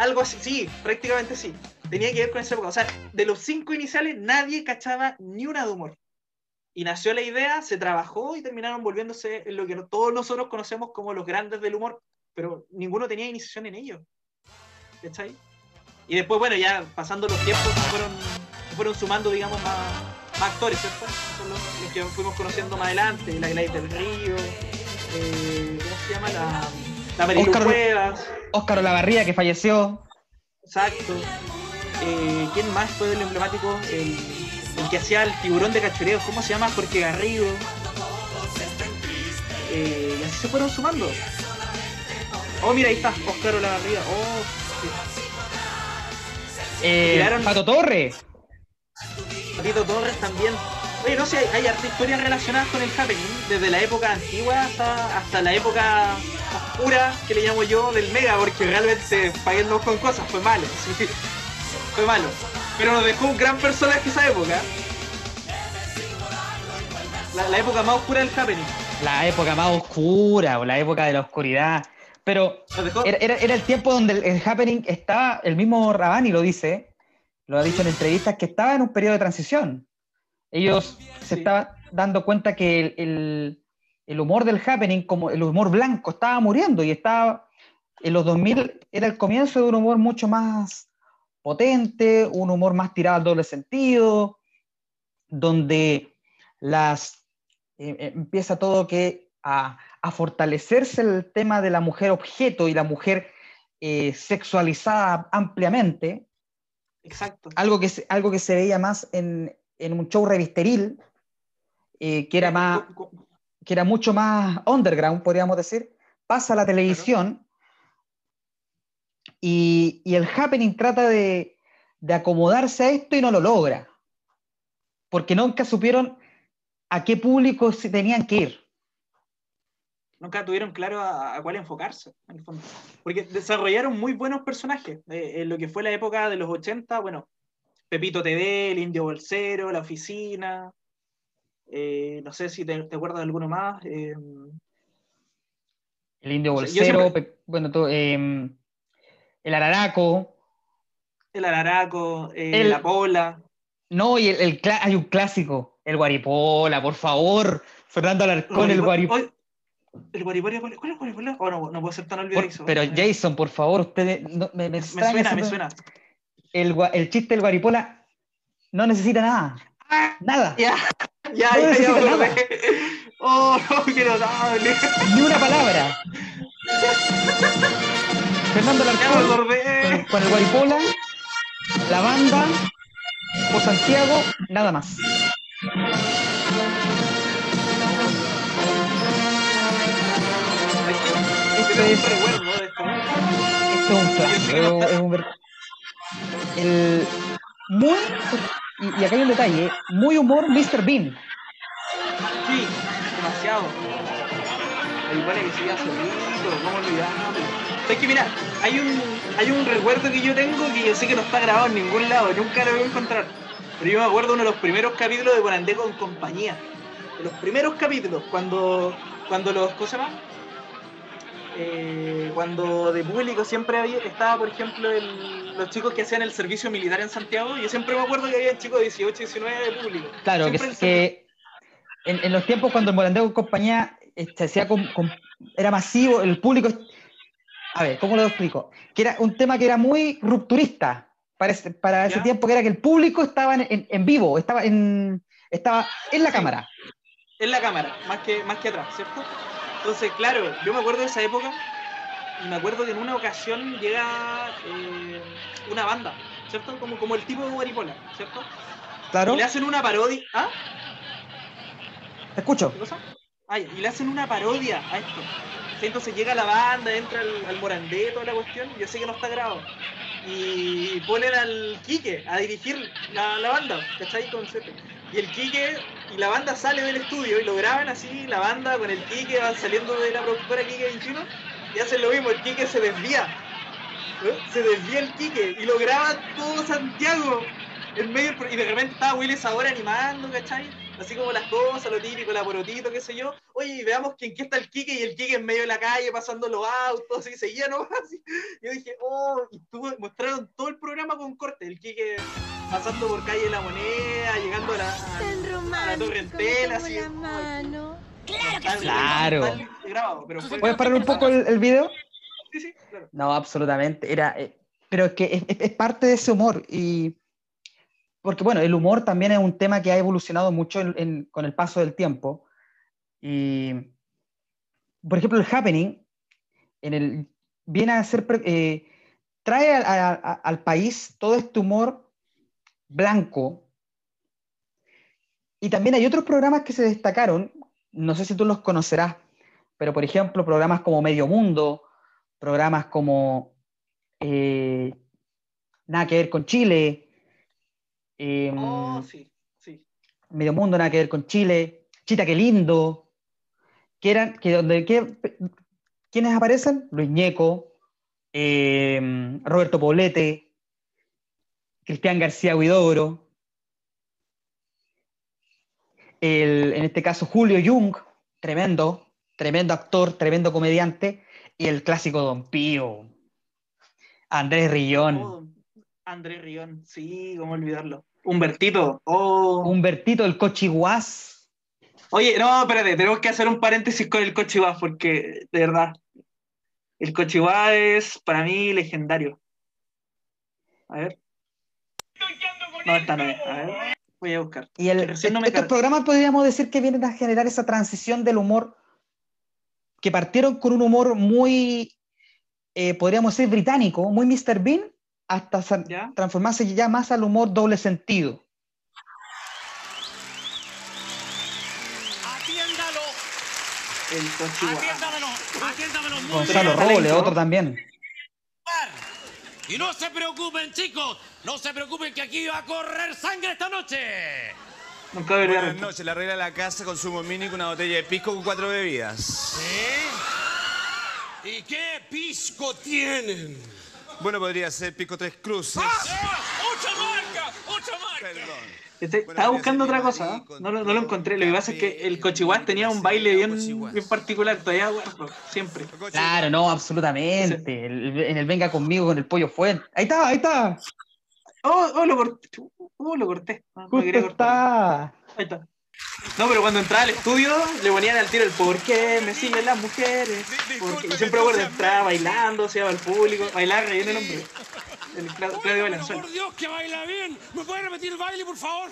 Algo así, sí, prácticamente sí. Tenía que ver con esa época. O sea, de los cinco iniciales, nadie cachaba ni una de humor. Y nació la idea, se trabajó y terminaron volviéndose en lo que todos nosotros conocemos como los grandes del humor, pero ninguno tenía iniciación en ello. ¿Cachai? Y después, bueno, ya pasando los tiempos, fueron, fueron sumando, digamos, más, actores, ¿cierto? Son los, los que fuimos conociendo más adelante, la Gladys del Río, eh, ¿cómo se llama? La, Óscar- Cuevas, Óscar Olavarría, que falleció. exacto. Eh, ¿Quién más fue el emblemático? El, el que hacía el tiburón de cachureo, ¿cómo se llama? Jorge Garrido. Eh, y así se fueron sumando. Oh, mira, ahí está, Óscar Olavarría. Oh, sí. Eh, Pato Torre. Tito Torres también. Oye, no sé, hay, hay historias relacionadas con el happening, desde la época antigua hasta, hasta la época oscura, que le llamo yo, del Mega, porque realmente paguennos con cosas, fue malo, sí. Fue malo. Pero nos dejó un gran personaje esa época. La, la época más oscura del happening. La época más oscura, o la época de la oscuridad. Pero era- era el tiempo donde el, el happening estaba, el mismo Rabani lo dice, lo ha dicho en entrevistas, que estaba en un periodo de transición. Ellos se estaban dando cuenta que el, el- el humor del happening, como el humor blanco, estaba muriendo y estaba, en los 2000 era el comienzo de un humor mucho más potente, un humor más tirado al doble sentido, donde las, eh, eh, empieza todo que a, a fortalecerse el tema de la mujer objeto y la mujer eh, sexualizada ampliamente, Exacto. algo que, algo que se veía más en, en un show revisteril, eh, que, era más, que era mucho más underground, podríamos decir, pasa a la televisión y, y el happening trata de, de acomodarse a esto y no lo logra, porque nunca supieron a qué público se tenían que ir. nunca tuvieron claro a, a cuál enfocarse, en el fondo. Porque desarrollaron muy buenos personajes. eh, en lo que fue la época de los 80, bueno, Pepito TV, el Indio Bolsero, La Oficina. eh, no sé si te, te acuerdas de alguno más. eh, El indio bolsero, siempre- pe- bueno, em, el araraco, el Araraco, eh, El- La Pola. no, y el, hay un clásico, el guaripola, por favor, Fernando Alarcón, el guaripola. ¿El Guaripola? ¿Cuál es el Guaripola? Oh, no, no puedo ser tan olvidadizo. pero Jason, por favor, ustedes no- me, me me extraña suena, me suena. El, el chiste del guaripola no necesita nada, nada, Ya, ya, No ya, ya nada. Oh, no, qué notable. ni una palabra. Fernando acordé. con, con el guaripola, la banda, por Santiago, nada más. Esto es es un esto. Esto es un es un- es un ver- el, muy, y, y acá hay un detalle, muy humor Mr. Bean. Sí, demasiado. El bueno que sigue solito, ¿cómo olvidarlo? Es que mira, hay un, hay un recuerdo que yo tengo que yo sé que no está grabado en ningún lado, nunca lo voy a encontrar. Pero yo me acuerdo uno de los primeros capítulos de Morandé con compañía. De los primeros capítulos, cuando, cuando los, ¿cómo se? Eh, cuando de público siempre había, estaba, por ejemplo, el- los chicos que hacían el servicio militar en Santiago. Yo siempre me acuerdo que había chicos de 18, 19 de público. Claro, que, Siempre el que en, en los tiempos cuando el Morandeo con compañía se hacía con- con- era masivo, el público. A ver, ¿cómo lo explico? Que era un tema que era muy rupturista para ese, para ese ¿Ya? tiempo, que era que el público estaba en, en- en vivo, estaba en, estaba en la Sí. cámara. en la cámara, más que, más que atrás, ¿cierto? Entonces, claro, yo me acuerdo de esa época y me acuerdo que en una ocasión llega eh, una banda, ¿cierto? Como, como el tipo de Guaripola, ¿cierto? Claro, Y le hacen una parodia. ¿Ah? te escucho. ¿Qué cosa? Ay, y le hacen una parodia a esto. Entonces llega la banda, entra al, al morandé, toda la cuestión. Yo sé que no está grabado. Y ponen al Quique a dirigir la, la banda, ¿cachai? Con Cepe. Y el Quique y la banda sale del estudio y lo graban así, la banda con el Quique van saliendo de la productora Quique 21 y hacen lo mismo, el Quique se desvía. ¿eh? Se desvía el Quique y lo graba todo Santiago. En medio y de repente estaba Willis ahora animando, ¿cachai? Así como las cosas, lo típico, el aporotito, qué sé yo. Oye, y veamos que en qué está el Quique y el Quique en medio de la calle pasando los autos y seguía nomás. Así. Yo dije, oh, y tuvo- mostraron todo el programa con corte. El Quique pasando por calle La Moneda, llegando a la, a, a la Torre así. Claro que sí. Claro. Grabado, pero fue- ¿Puedes parar un poco el, el video? Sí, sí, claro. No, absolutamente. Era, eh, pero es que es, es- es parte de ese humor. Y, porque, bueno, el humor también es un tema que ha evolucionado mucho con el paso del tiempo. Y, por ejemplo, el happening en el, viene a ser, eh, trae al país todo este humor blanco. Y también hay otros programas que se destacaron, no sé si tú los conocerás, pero por ejemplo, programas como Medio Mundo, programas como eh, Nada que ver con Chile, em, Oh, sí, sí. Medio Mundo, Nada que ver con Chile, Chita, qué lindo, que eran, que donde, que, ¿quiénes aparecen? Luis Ñeco, em, Roberto Poblete, Cristian García Huidobro, el- en este caso Julio Jung, tremendo, tremendo actor, tremendo comediante, y el clásico Don Pío, Andrés Rillón. Oh, Andrés Rión, sí, cómo olvidarlo. Humbertito, oh. Humbertito, el cochiguás. Oye, no, espérate, tenemos que hacer un paréntesis con el cochiguás, porque, de verdad, el cochiguás es para mí legendario. A ver. No, esta no es. A ver, voy a buscar. Y el- no me estos programas podríamos decir que vienen a generar esa transición del humor, que partieron con un humor muy, eh, podríamos decir, británico, muy Mr. Bean, hasta sa- transformarse ya más al humor doble sentido. Atiéndalo, atiéndamelo, atiéndamelo muy Gonzalo. Robles, otro también. Y no se preocupen, chicos, no se preocupen que aquí va a correr sangre esta noche. Nunca Buenas noches, le arregla la casa, consumo mínimo, una botella de pisco con cuatro bebidas. ¿Sí? ¿Y qué pisco tienen? Bueno, podría ser pisco tres cruces. ¡Mucha marca! ¡Mucha marca! Este- estaba buscando otra cosa, ¿eh? no, lo- no lo encontré. Lo que pasa es que el cochiguás tenía un baile bien, bien particular, todavía guardo, siempre. Claro, no, absolutamente. El- en el Venga conmigo con el pollo fuente. Ahí está, ahí está. Oh, oh, lo corté. Oh, lo corté. No, Justo está. Ahí está. No, pero cuando entraba al estudio le ponían al tiro el ¿por qué me siguen las mujeres? Porque y siempre recuerdo entraba bailando, se iba al público, bailaba relleno el hombre. El Cla- Claudio Valenzuela. Por Dios, que baila bien. ¿Me puede repetir el baile, por favor?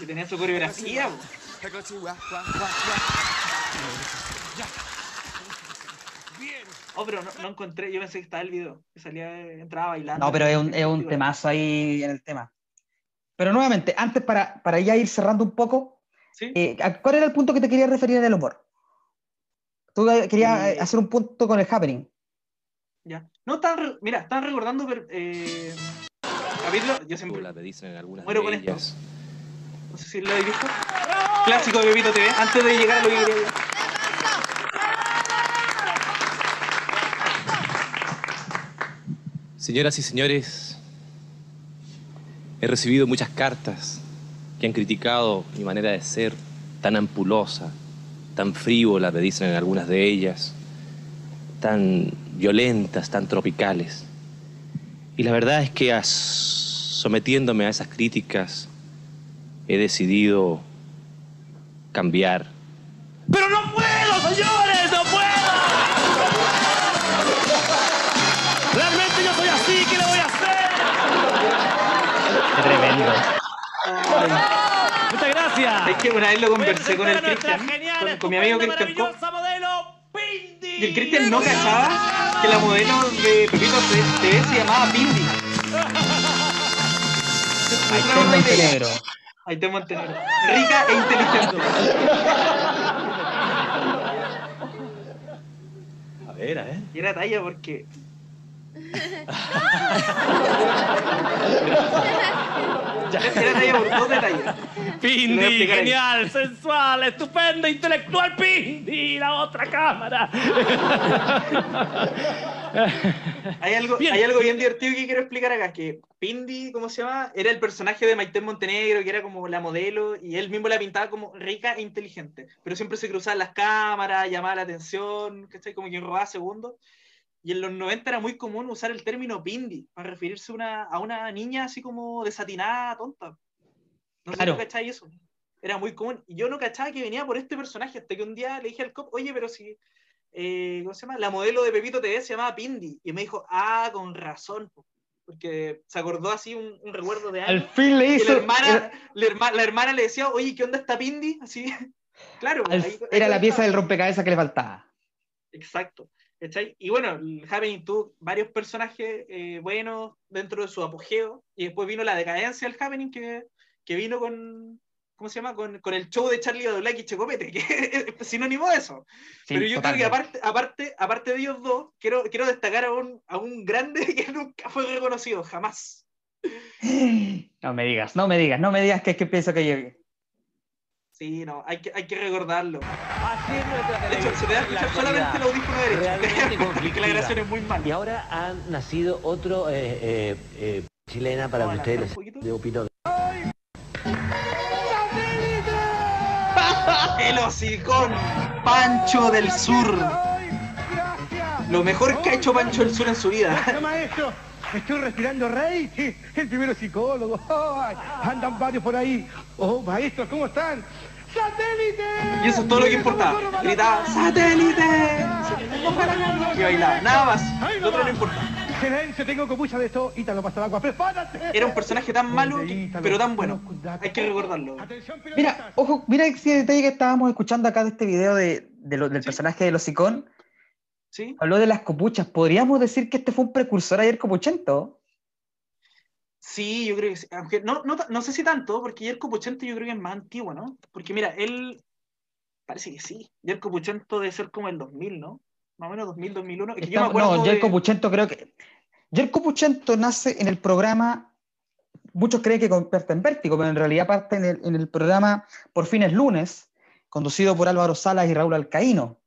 Y tenía su coreografía. Oh, pero no, no encontré, yo pensé que estaba el video, que salía, entraba bailando. No, pero es un, es un temazo ahí en el tema. Pero nuevamente, antes para, para ya ir cerrando un poco, eh, ¿a- ¿cuál era el punto que te quería referir en el humor? Tú eh, querías Eh, hacer un punto con el happening. Ya. No, están, re- mira, están recordando pero, eh, capítulo, yo siempre muero con esto. No sé si lo habéis visto. Clásico de Pepito TV, antes de llegar a lo que quería yo. Señoras y señores, he recibido muchas cartas que han criticado mi manera de ser tan ampulosa, tan frívola, me dicen en algunas de ellas, tan violentas, tan tropicales. Y la verdad es que sometiéndome a esas críticas, he decidido cambiar. ¡Pero no Muchas gracias. Es que una vez lo conversé con el Cristian, con, con mi amigo Cristian Y el Cristian no cachaba que la modelo de Pepito TV se llamaba Pindi. Ahí está Montenegro. Ahí está Montenegro. Rica e inteligente. A ver, a ver. Y era talla porque Pindi, genial, sensual, estupenda, intelectual, Pindi, la otra cámara. Hay algo, hay algo bien divertido que quiero explicar acá, que Pindi, ¿cómo se llama? Era el personaje de Maite Montenegro, que era como la modelo, y él mismo la pintaba como rica e inteligente, pero siempre se cruzaban las cámaras, llamaba la atención, ¿cachai? Como quien robaba segundos. Y en los 90 era muy común usar el término Pindi para referirse a una, a una niña así como desatinada, tonta. No sé Claro. si tú cachai eso. Era muy común. Y yo no cachaba que venía por este personaje, hasta que un día le dije al cop, oye, pero si eh, ¿cómo se llama? La modelo de Pepito TV se llamaba Pindi. Y me dijo, ah, con razón. po". Porque se acordó así un, un recuerdo de Al años. fin le hizo. la hermana, la, herma- la hermana le decía, oye, ¿qué onda está Pindi? Así. Claro. al- ahí- ahí era la conectaba. pieza del rompecabezas que le faltaba. Exacto. ¿Cachai? Y bueno, el Happening tuvo varios personajes eh, buenos dentro de su apogeo. Y después vino la decadencia del Happening que, que vino con. ¿Cómo se llama? Con, con el show de Charlie Badulac y Checopete, que es sinónimo de eso. Sí, Pero yo creo que aparte, aparte, aparte de ellos dos, quiero, quiero destacar a un, a un grande que nunca fue reconocido, jamás. No me digas, no me digas, no me digas que es que pienso que llegue. Sí, no, hay que, hay que recordarlo. De hecho, se te escuchar solamente el audífono derecho, porque la grabación es muy mala. Y ahora ha nacido otro eh, eh, eh, chilena para que ustedes les de opino. El hocicón, Pancho del Sur. Lo mejor que ha hecho Pancho del Sur en su vida. Maestro. Estoy respirando rey, el primero psicólogo. Ay, andan varios por ahí. Oh, maestro, ¿cómo están? ¡Satélite! Y eso es todo lo que importaba. Gritaba, ¡Satélite! Y bailaba, nada más. Lo otro no importa. Silencio, tengo copucha de esto. Ítalo pasa el agua. ¡Prepárate! Era un personaje tan malo, que- pero tan bueno. Hay que recordarlo. Mira, ojo, mira ese detalle que estábamos escuchando acá de este video de, de lo- del personaje de los Icon. Sí. Habló de las copuchas. ¿Podríamos decir que este fue un precursor ayer copuchento? Sí, yo creo que sí. Aunque no, no, no sé si tanto, porque Yerko Puchento yo creo que es más antiguo, ¿no? Porque mira, él parece que sí. Yerko Puchento debe ser como el 2000, ¿no? Más o menos 2000, 2001. Es que yo me Estamos- acuerdo no, de- Jerko Puchento creo que. Jerko Puchento nace en el programa. Muchos creen que parte en Vértigo, pero en realidad parte en el, en el programa Por fines lunes, conducido por Álvaro Salas y Raúl Alcaíno.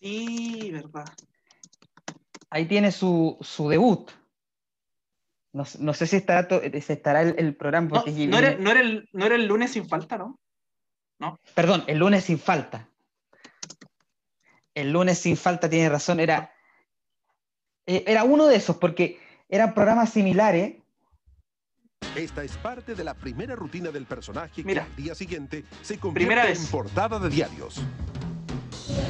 Sí, verdad. Ahí tiene su, su debut. No, sé- no sé si estará, to- si estará el, el programa. No, Porque no era, no, era el, no era el lunes sin falta, ¿no? Perdón, el lunes sin falta. El lunes sin falta, tiene razón, era, eh, era uno de esos, porque eran programas similares. Esta es parte de la primera rutina del personaje que al día siguiente se Primera convierte vez. en portada de diarios.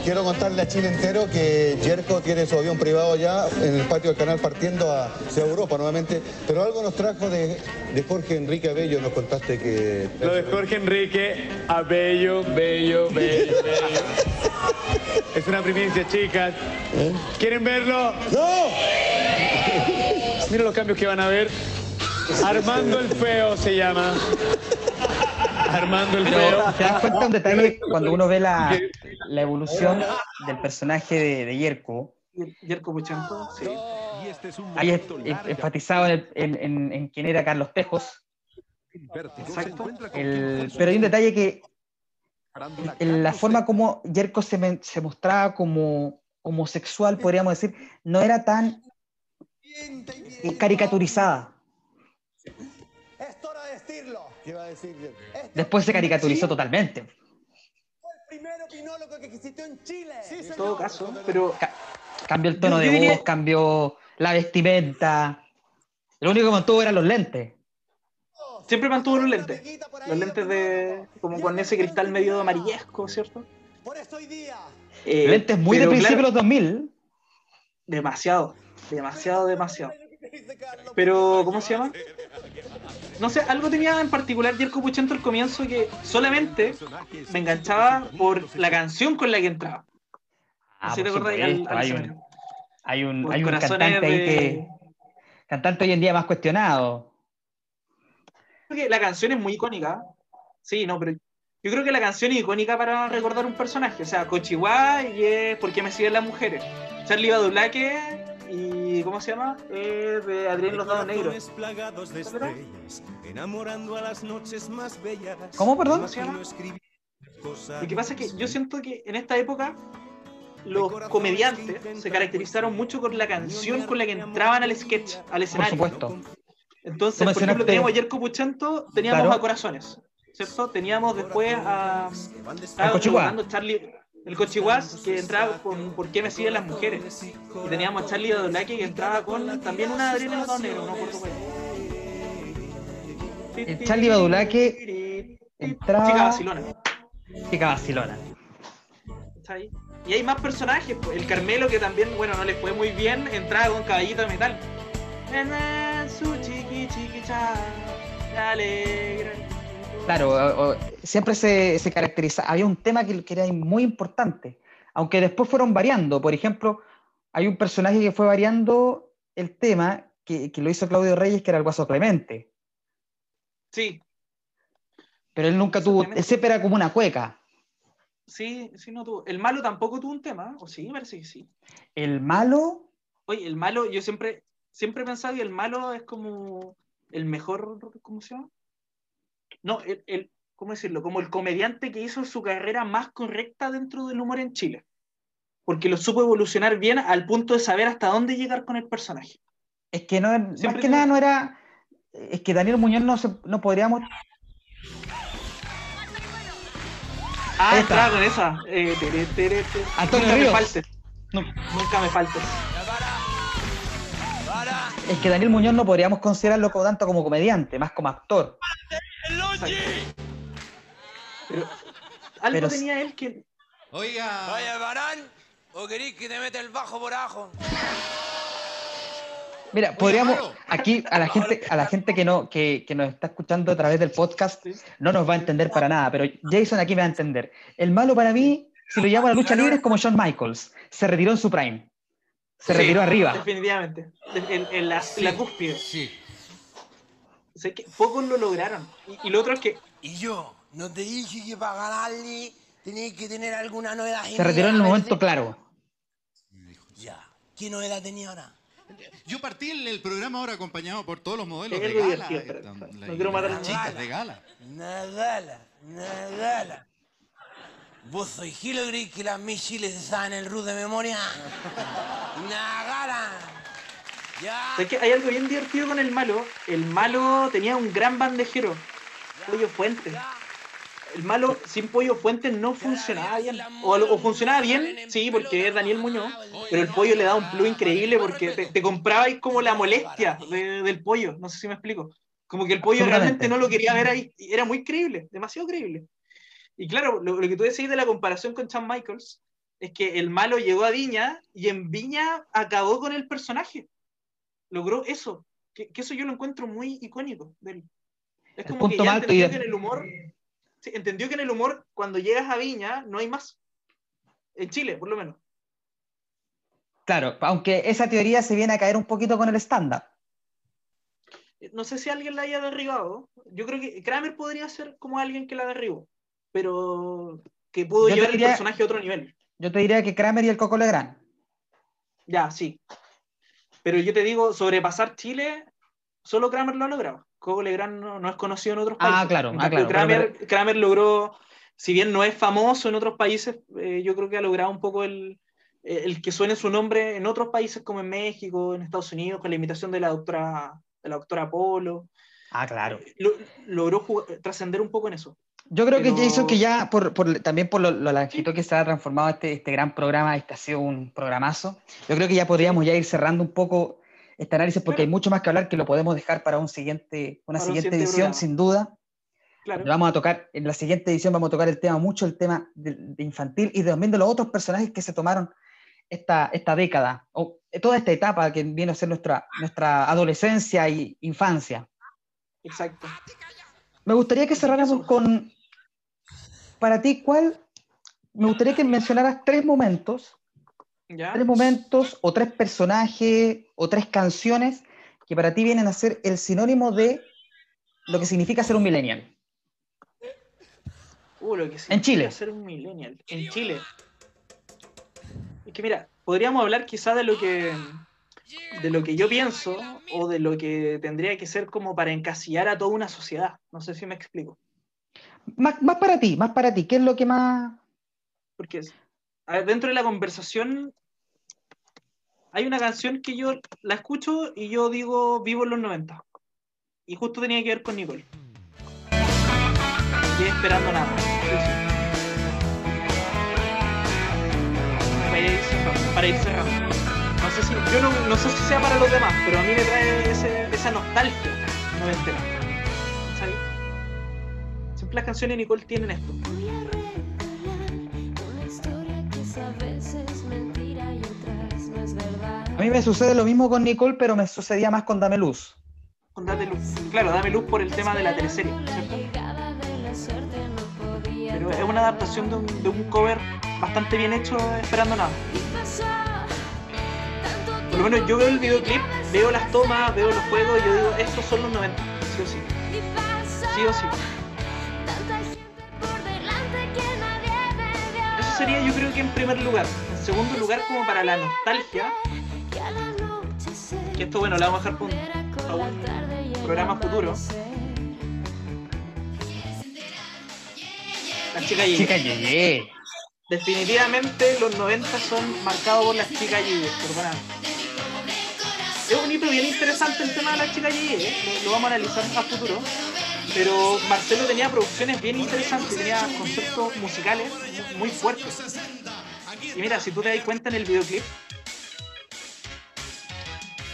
Quiero contarle a Chile entero que Jerko tiene su avión privado ya en el patio del canal partiendo hacia Europa nuevamente, pero algo nos trajo de, de Jorge Enrique Abello, nos contaste que... Lo de Jorge Enrique, a bello, bello, bello. Es una primicia, chicas. ¿Quieren verlo? ¡No! Mira los cambios que van a ver. Armando el Feo se llama. Armando el Pero te das cuenta un detalle cuando uno ve la, la evolución del personaje de, de Yerko. Yerko Puchento, sí. Y este es un Ahí es- es- enfatizado en, el- en- en- en quién era Carlos Tejos. Exacto. El- pero hay un detalle que en la forma como Yerko se, se mostraba como homosexual, podríamos decir, no era tan caricaturizada. Es hora de decirlo. ¿Qué va a decir Jerko? Después se caricaturizó totalmente. el primer opinólogo que existió en Chile. En todo caso, pero Cambió el tono de diría- voz, cambió la vestimenta. Lo único que mantuvo eran los lentes. siempre mantuvo los lentes. Los lentes de. como con ese cristal medio amarillesco, ¿cierto? Por eso hoy día. Eh, lentes muy de pero principio de claro, los 2000. Demasiado, demasiado, demasiado. Pero, ¿cómo se llama? No sé, algo tenía en particular Jerko Puchento al comienzo que solamente me enganchaba por la canción con la que entraba. Ah, ¿Sí te por acordás? supuesto, Al- al hay un, hay un, Por hay un cantante ahí que. Cantante hoy en día más cuestionado. Creo que la canción es muy icónica. Sí, no, pero yo creo que la canción es icónica para recordar un personaje. O sea, Cochihuá y es porque me siguen las mujeres. Charlie Badulaque y. ¿Cómo se llama? Eh, de Adrián Los Dados Negros. plagados de estrellas, enamorando a las noches más bellas. ¿Cómo, perdón? ¿Cómo se llama? Lo que pasa es que yo siento que en esta época los comediantes se caracterizaron mucho con la canción con la que entraban al sketch, al Por escenario. supuesto. Entonces, por ejemplo, teníamos ayer Puchento, teníamos Claro. a Corazones, ¿cierto? Teníamos después a. Cochiguá. tocando Charlie, el Cochiguás, que entraba con ¿Por qué me siguen las mujeres? Y teníamos a Charlie Badulaque que entraba con también una Adriana Los Dados Negros, no cuál. El Charlie Badulaque entraba. Chica vacilona. Chica vacilona. ¿está ahí? Y hay más personajes, pues. el Carmelo que también, bueno, no le fue muy bien, entraba con caballito de metal. Su chiqui chiqui cha, alegra. Claro, o- o- siempre se, se caracteriza. Había un tema que, que era muy importante, aunque después fueron variando. Por ejemplo, hay un personaje que fue variando el tema que, que lo hizo Claudio Reyes, que era el Guaso Clemente. Sí, Pero él nunca tuvo. Él siempre era como una cueca. sí, sí, no tuvo. El malo tampoco tuvo un tema, ¿o sí? Parece que sí. El malo. Oye, el malo, yo siempre, siempre he pensado que el malo es como el mejor, ¿cómo se llama? No, el, el- ¿cómo decirlo? Como el comediante que hizo su carrera más correcta dentro del humor en Chile. Porque lo supo evolucionar bien al punto de saber hasta dónde llegar con el personaje. Es que no, más que nada no era. Es que Daniel Muñoz no, se- no podríamos. Ah, Esta. con esa. Eh, tere, tere, tere. Antonio Nunca Ríos. me faltes. Nunca me faltes. Es que Daniel Muñoz no podríamos considerarlo como tanto como comediante, más como actor. Pero algo Pero- tenía él que. Oiga. Vaya, varán, o queréis que te meta el bajo por abajo. Mira, podríamos, aquí a la gente, a la gente que no, que, que nos está escuchando a través del podcast, no nos va a entender para nada, pero Jason aquí me va a entender. El malo para mí, si lo llamo a la lucha libre, es como Shawn Michaels. Se retiró en su prime. Se Sí, retiró arriba. Definitivamente. En, en la, en la cúspide. Sé que pocos lo lograron. Y, y lo otro es que. Y yo, no te dije que para ganarle tenéis que tener alguna novedad. Se retiró en el momento claro. Ya. ¿Qué novedad tenía ahora? Yo partí el, el programa ahora acompañado por todos los modelos de gala. no quiero matar a chicas de gala. Una gala. ¿Vos sois creéis que las misiles se saben el root de memoria? Una Ya. ¿Sabes qué? Hay algo bien divertido con el malo. El malo tenía un gran bandejero. Pollo Fuente. El malo sin Pollo Fuente no funcionaba bien. O, o funcionaba bien, sí, porque es Daniel Muñoz. Pero el pollo le da un plus increíble porque te, te comprabais como la molestia de- del pollo. No sé si me explico. Como que el pollo realmente no lo quería ver ahí. Era muy creíble, demasiado creíble. Y claro, lo, lo que tú decís de la comparación con Shawn Michaels es que el malo llegó a Viña y en Viña acabó con el personaje logró eso. Que, que eso yo lo encuentro muy icónico de él. Es como que ya entendió que en el humor, sí, entendió que en el humor, cuando llegas a Viña, no hay más. En Chile, por lo menos. Claro, aunque esa teoría se viene a caer un poquito con el stand-up. No sé si alguien la haya derribado. Yo creo que Kramer podría ser como alguien que la derribó, pero que pudo Yo llevar diría- el personaje a otro nivel. Yo te diría que Kramer y el Coco Legrand. Ya, sí. Pero yo te digo, sobrepasar Chile, solo Kramer lo ha logrado. Coco Legrand no, no es conocido en otros Ah, países. claro, En ah, claro, Kramer, pero- Kramer logró, si bien no es famoso en otros países, eh, yo creo que ha logrado un poco el, el que suene su nombre en otros países como en México, en Estados Unidos, con la imitación de la doctora, de la doctora Polo. Ah, claro. Lo- logró trascender un poco en eso. Yo creo Pero- que Jason, que ya por, por- también por lo, lo larguito que se ha transformado este, este gran programa, este ha sido un programazo, yo creo que ya podríamos ya ir cerrando un poco este análisis porque hay mucho más que hablar que lo podemos dejar para un siguiente, una Para un siguiente siguiente edición, programa. sin duda. Claro. Vamos a tocar, en la siguiente edición vamos a tocar el tema, mucho el tema de, de infantil y también de los otros personajes que se tomaron esta, esta década, o toda esta etapa que viene a ser nuestra, nuestra adolescencia y infancia. Exacto. Me gustaría que cerráramos con, para ti, ¿cuál? Me gustaría que mencionaras tres momentos, ¿Ya? tres momentos o tres personajes o tres canciones que para ti vienen a ser el sinónimo de lo que significa ser un millennial. Uh, lo que En Chile. ser un millennial. En Chile. Es que mira, podríamos hablar quizá de lo que de lo que yo pienso o de lo que tendría que ser como para encasillar a toda una sociedad. No sé si me explico. Más, más para ti, más para ti. ¿Qué es lo que más...? Porque a ver, dentro de la conversación hay una canción que yo la escucho y yo digo vivo en los 90. Y justo tenía que ver con Nicole. Y esperando nada. Sí, sí. Para ir cerrando. Para ir cerrando. No sé si, yo no, no sé si sea para los demás, pero a mí me trae ese- esa nostalgia noventera. ¿Sabes? Siempre las canciones de Nicole tienen esto. A no mí me sucede lo mismo con Nicole, pero me sucedía más con Dame Luz. Con Dame Luz. Claro, Dame Luz por el tema de la teleserie, no Pero es una adaptación de un, de un cover bastante bien hecho, Esperando Nada. Por lo menos yo veo el videoclip, veo las tomas, veo los juegos y yo digo, estos son los 90, sí o sí. Sí o sí. Eso sería yo creo que en primer lugar. En segundo lugar, como para la nostalgia, que esto bueno, lo vamos a dejar para un, programa futuro. La chica Yeye. Chica Yeye. Definitivamente los 90 son marcados por las chicas Yeye, perdóname. Es un hito bien interesante el tema de las chicas Yeye, ¿eh? lo, vamos a analizar a futuro. Pero Marcelo tenía producciones bien interesantes, tenía conceptos musicales mu- muy fuertes. Y mira, si tú te das cuenta en el videoclip,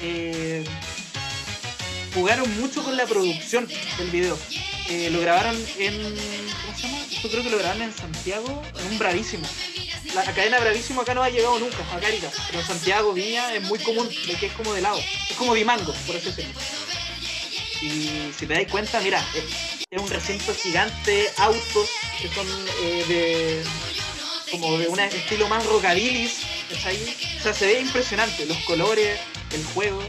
eh, jugaron mucho con la producción del video. Eh, lo grabaron en. ¿Cómo se llama? Yo creo que lo grabaron en Santiago, en un Bravísimo. La cadena Bravísimo acá no ha llegado nunca, a Caritas, pero en Santiago, Viña, es muy común, de que es como de lado. Es como Dimango, por así decirlo. Y si te das cuenta, mira, es, es un recinto gigante, autos que son eh, de. como de un estilo más rockabilis, ¿cachai? O sea, se ve impresionante, los colores, el juego.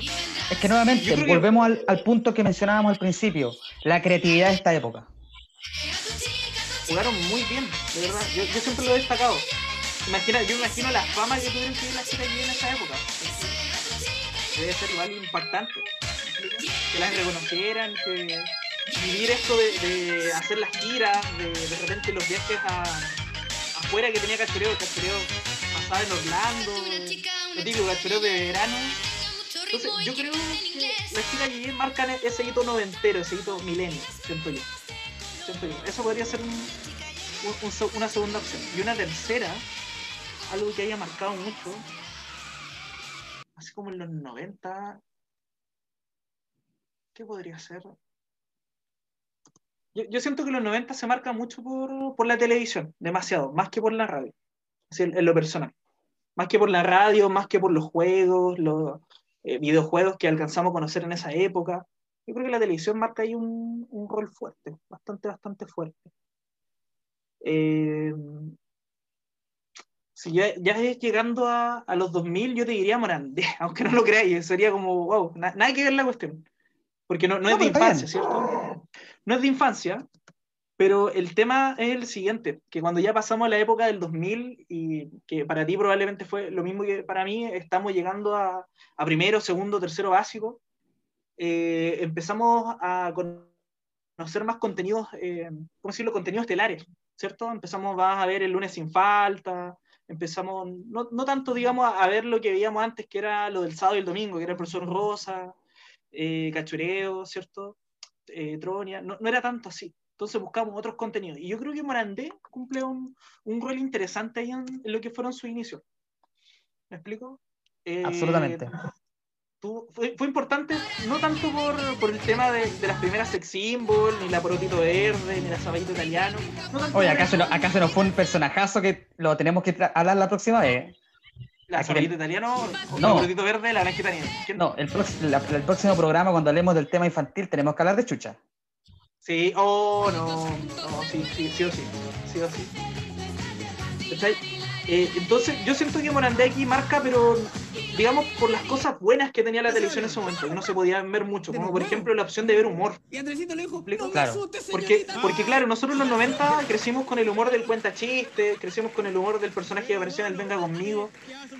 Es que nuevamente, que- volvemos al, al punto que mencionábamos al principio, la creatividad de esta época. jugaron muy bien, de verdad. Yo, yo siempre lo he destacado. Imagina, yo imagino la fama que tuvieron que las chicas en esa época. Debe ser igual impactante. Que las reconocieran, que vivir esto de, hacer las giras, de, de repente los viajes a, afuera que tenía cachoreo, cachoreo pasaba en Orlando, lo típico cachoreo de verano. Entonces, yo creo que las chicas Yeye marcan ese hito noventero, ese hito milenio, siento yo. Eso podría ser un, un- un se- una segunda opción. Y una tercera, algo que haya marcado mucho, así como en los 90, ¿qué podría ser? Yo, siento que los 90 se marca mucho por, por la televisión, demasiado, más que por la radio, en lo personal. Más que por la radio, más que por los juegos, los eh, videojuegos que alcanzamos a conocer en esa época. Yo creo que la televisión marca ahí un, un rol fuerte, bastante, bastante fuerte. Eh, si ya, ya es llegando a, a los 2000, yo te diría Morandé, aunque no lo creáis, sería como, wow, na- nada que ver la cuestión. Porque no, no es No, de pero está infancia, ¿cierto? No es de infancia, pero el tema es el siguiente, que cuando ya pasamos a la época del 2000 y que para ti probablemente fue lo mismo que para mí, estamos llegando a, a primero, segundo, tercero básico, eh, empezamos a conocer más contenidos, eh, ¿cómo decirlo? Contenidos estelares, ¿cierto? Empezamos vas a ver el lunes sin falta, empezamos, no, no tanto, digamos, a, ver lo que veíamos antes, que era lo del sábado y el domingo, que era el profesor Rosa, eh, Cachureo, ¿cierto? Eh, Tronia, no, no era tanto así. Entonces buscamos otros contenidos. Y yo creo que Morandé cumple un, un rol interesante ahí en, en lo que fueron sus inicios. ¿Me explico? Eh, Absolutamente. Fue, fue importante no tanto por, por el tema de, de las primeras sex symbol, ni la porotito verde, ni la saballito italiano. No tanto Oye, acá se, nos, acá se nos fue un personajazo que lo tenemos que hablar la próxima vez. La ven- italiano, o No. la porotito verde, la granja italiana. No, el, la- el próximo programa, cuando hablemos del tema infantil, tenemos que hablar de chucha. Sí, oh, no, no, sí, sí, sí o sí, sí o sí. Eh, entonces, yo siento que Morandé aquí marca, pero digamos, por las cosas buenas que tenía la televisión en ese momento, que no se podían ver mucho, como por ejemplo la opción de ver humor. ¿Me explico? Claro. Porque, porque claro, nosotros en los 90 crecimos con el humor del cuenta chiste, crecimos con el humor del personaje que apareció en el Venga Conmigo,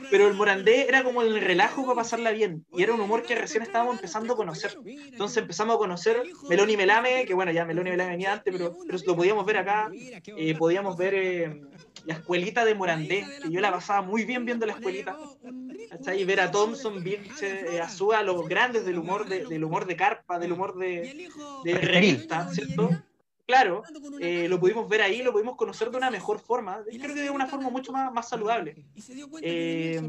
pero el Morandé era como el relajo para pasarla bien, y era un humor que recién estábamos empezando a conocer. Entonces empezamos a conocer Melón y Melame, que bueno, ya Melón y Melame venía antes, pero, pero lo podíamos ver acá, eh, podíamos ver eh, la escuelita de Morandé, que yo la pasaba muy bien viendo la escuelita. Y ver a Thompson, Vilche, eh, Azúa, los grandes del humor de, del humor de carpa, del humor de, de revista, ¿cierto? Claro, eh, lo pudimos ver ahí, lo pudimos conocer de una mejor forma, creo que de una forma mucho más, más saludable. Eh,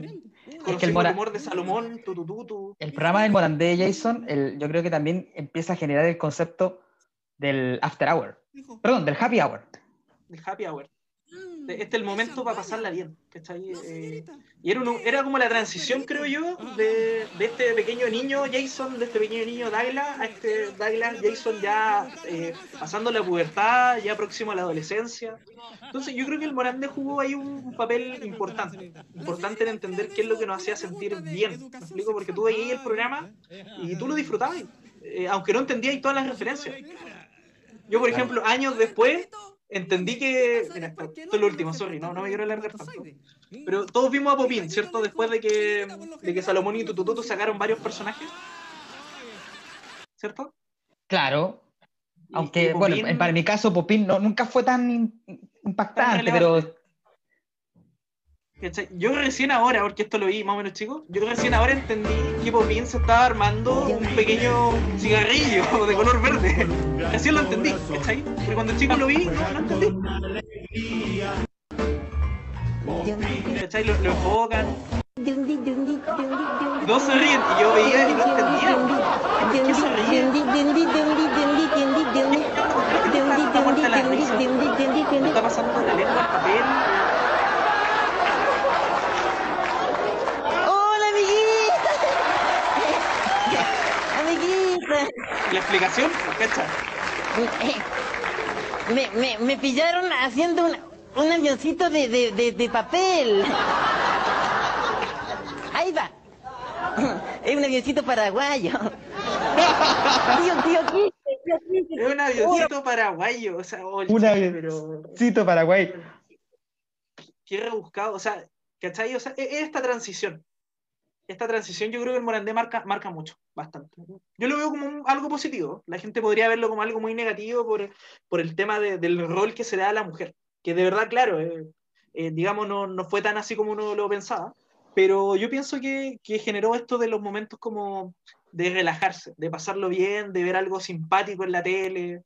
conocimos el, Mora- humor de Salomón, Tutututu. El programa del Morandé Jason, el- yo creo que también empieza a generar el concepto del after hour. Perdón, del happy hour. el happy hour. Este es el momento para pasarla bien. ¿cachai? Eh, y era, un- era como la transición, creo yo, de, de este pequeño niño Jason, de este pequeño niño Douglas, a este Douglas Jason ya eh, pasando la pubertad, ya próximo a la adolescencia. Entonces yo creo que el Morandé jugó ahí un, un papel importante, importante en entender qué es lo que nos hacía sentir bien. ¿Me explico? Porque tú veías el programa y tú lo disfrutabas, eh, aunque no entendías todas las referencias. Yo, por ejemplo, años después, entendí que. Mira, esto, esto es lo último, sorry, no, no me quiero alargar tanto. Pero todos vimos a Popín, ¿cierto? Después de que, de que Salomón y Tutututu sacaron varios personajes. ¿Cierto? Claro. Aunque, y bueno, Popín- para mi caso, Popín no, nunca fue tan impactante, Tan pero. Yo recién ahora, porque esto lo vi más o menos chico, yo recién ahora entendí que Popín se estaba armando un pequeño cigarrillo de color verde. Recién lo entendí, ¿cachai? Pero cuando chico lo vi, no, no entendí. ¿Cachai? Lo, lo enfocan. Dos se ríen y yo veía y no entendía. ¿Por qué se Está pasando la lengua al papel. La explicación, ¿cachai? Me, me, me pillaron haciendo un, un avioncito de, de, de, de papel. Ahí va. Es un avioncito paraguayo. Tío, tío, quiste. Es un avioncito paraguayo, o sea, oye, un pero avioncito Paraguay. qué rebuscado, o sea, ¿cachai? O sea, e- esta transición, esta transición yo creo que el Morandé marca, marca mucho, bastante. Yo lo veo como algo positivo, la gente podría verlo como algo muy negativo por, por el tema de- del rol que se da a la mujer, que de verdad, claro, eh, eh, digamos, no, no fue tan así como uno lo pensaba, pero yo pienso que, que generó esto de los momentos como de relajarse, de pasarlo bien, de ver algo simpático en la tele,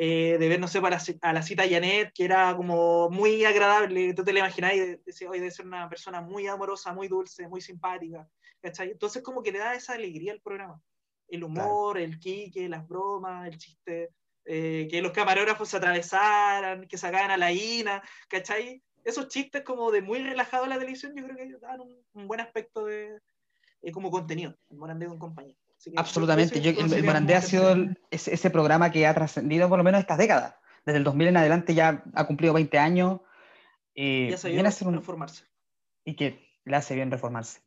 eh, de ver, no sé, para, a la cita Janet, que era como muy agradable, tú te la imaginás y de- decías, oye, debe ser una persona muy amorosa, muy dulce, muy simpática, ¿cachai? Entonces como que le da esa alegría al programa, el humor, el quique, las bromas, el chiste, eh, que los camarógrafos se atravesaran, que sacaban a la Ina, ¿cachai? Esos chistes como de muy relajado en la televisión, yo creo que dan un, un buen aspecto de eh, como contenido, el Morandé con compañía. Así que Absolutamente. Yo, el, Morandé ha sido el- ese, ese programa que ha trascendido por lo menos estas décadas. Desde el 2000 en adelante ya ha cumplido 20 años. eh, Ya se viene vio a ser un, transformarse. y que le hace bien reformarse.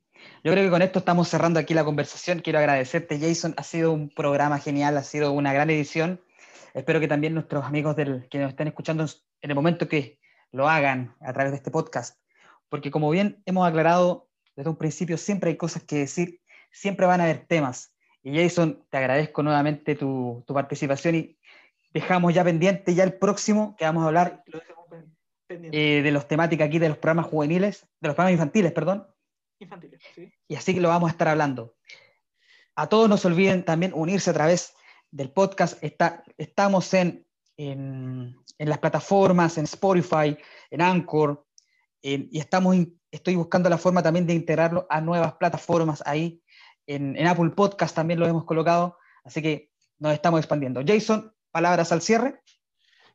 Yo creo que con esto estamos cerrando aquí la conversación. Quiero agradecerte, Jason. Ha sido un programa genial, ha sido una gran edición. Espero que también nuestros amigos del, que nos estén escuchando en el momento que lo hagan a través de este podcast, porque como bien hemos aclarado desde un principio, siempre hay cosas que decir, siempre van a haber temas. Y Jason, te agradezco nuevamente tu, tu participación y dejamos ya pendiente ya el próximo que vamos a hablar Lo eh, de los temáticas aquí de los programas juveniles, de los programas infantiles, perdón, Infantiles, sí. y así que lo vamos a estar hablando. A todos no se olviden también unirse a través del podcast. Está, estamos en, en, en las plataformas, en Spotify, en Anchor, en- y estamos estoy buscando la forma también de integrarlo a nuevas plataformas ahí. En, en Apple Podcast también lo hemos colocado, así que nos estamos expandiendo. Jason, palabras al cierre.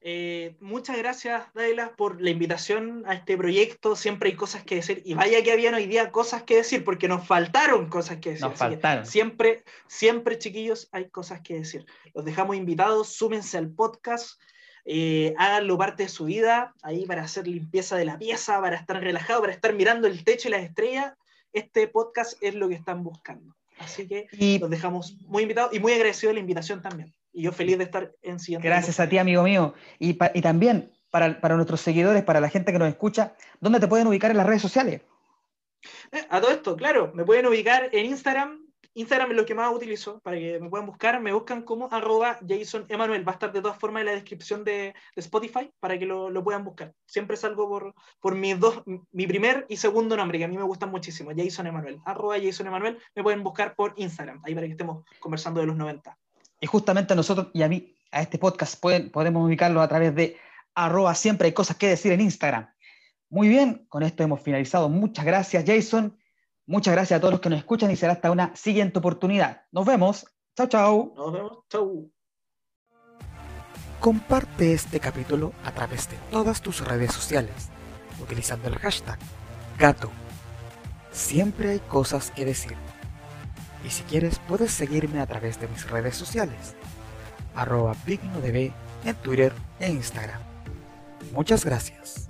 Eh, muchas gracias, Daila, por la invitación a este proyecto. Siempre hay cosas que decir. Y vaya que habían hoy día cosas que decir, porque nos faltaron cosas que decir. Nos Así que faltaron. Siempre, siempre, chiquillos, hay cosas que decir. Los dejamos invitados, súmense al podcast, eh, háganlo parte de su vida, ahí para hacer limpieza de la pieza, para estar relajado, para estar mirando el techo y las estrellas. este podcast es lo que están buscando. Así que los dejamos muy invitados y muy agradecidos de la invitación también. Y yo feliz de estar en siguiente. Gracias a ti, amigo mío. Y, y también para, para nuestros seguidores, para la gente que nos escucha, ¿dónde te pueden ubicar en las redes sociales? Eh, A todo esto, claro, me pueden ubicar en Instagram. Instagram es lo que más utilizo para que me puedan buscar. Me buscan como arroba Jason Emanuel. Va a estar de todas formas en la descripción de, Spotify para que lo, lo puedan buscar. Siempre salgo por, por mis dos, mi primer y segundo nombre, que a mí me gustan muchísimo. Jason Emanuel. Arroba Jason Emanuel. Me pueden buscar por Instagram, ahí para que estemos conversando de los 90. Y justamente a nosotros y a mí, a este podcast, pueden, podemos ubicarlo a través de arroba siempre hay cosas que decir en Instagram. Muy bien, con esto hemos finalizado. Muchas gracias, Jason. Muchas gracias a todos los que nos escuchan y será hasta una siguiente oportunidad. Nos vemos. Chao, chao. Nos vemos. Chau. Comparte este capítulo a través de todas tus redes sociales, utilizando el hashtag gato. Siempre hay cosas que decir. Y si quieres, puedes seguirme a través de mis redes sociales, arroba BigNoDB en Twitter e Instagram. Muchas gracias.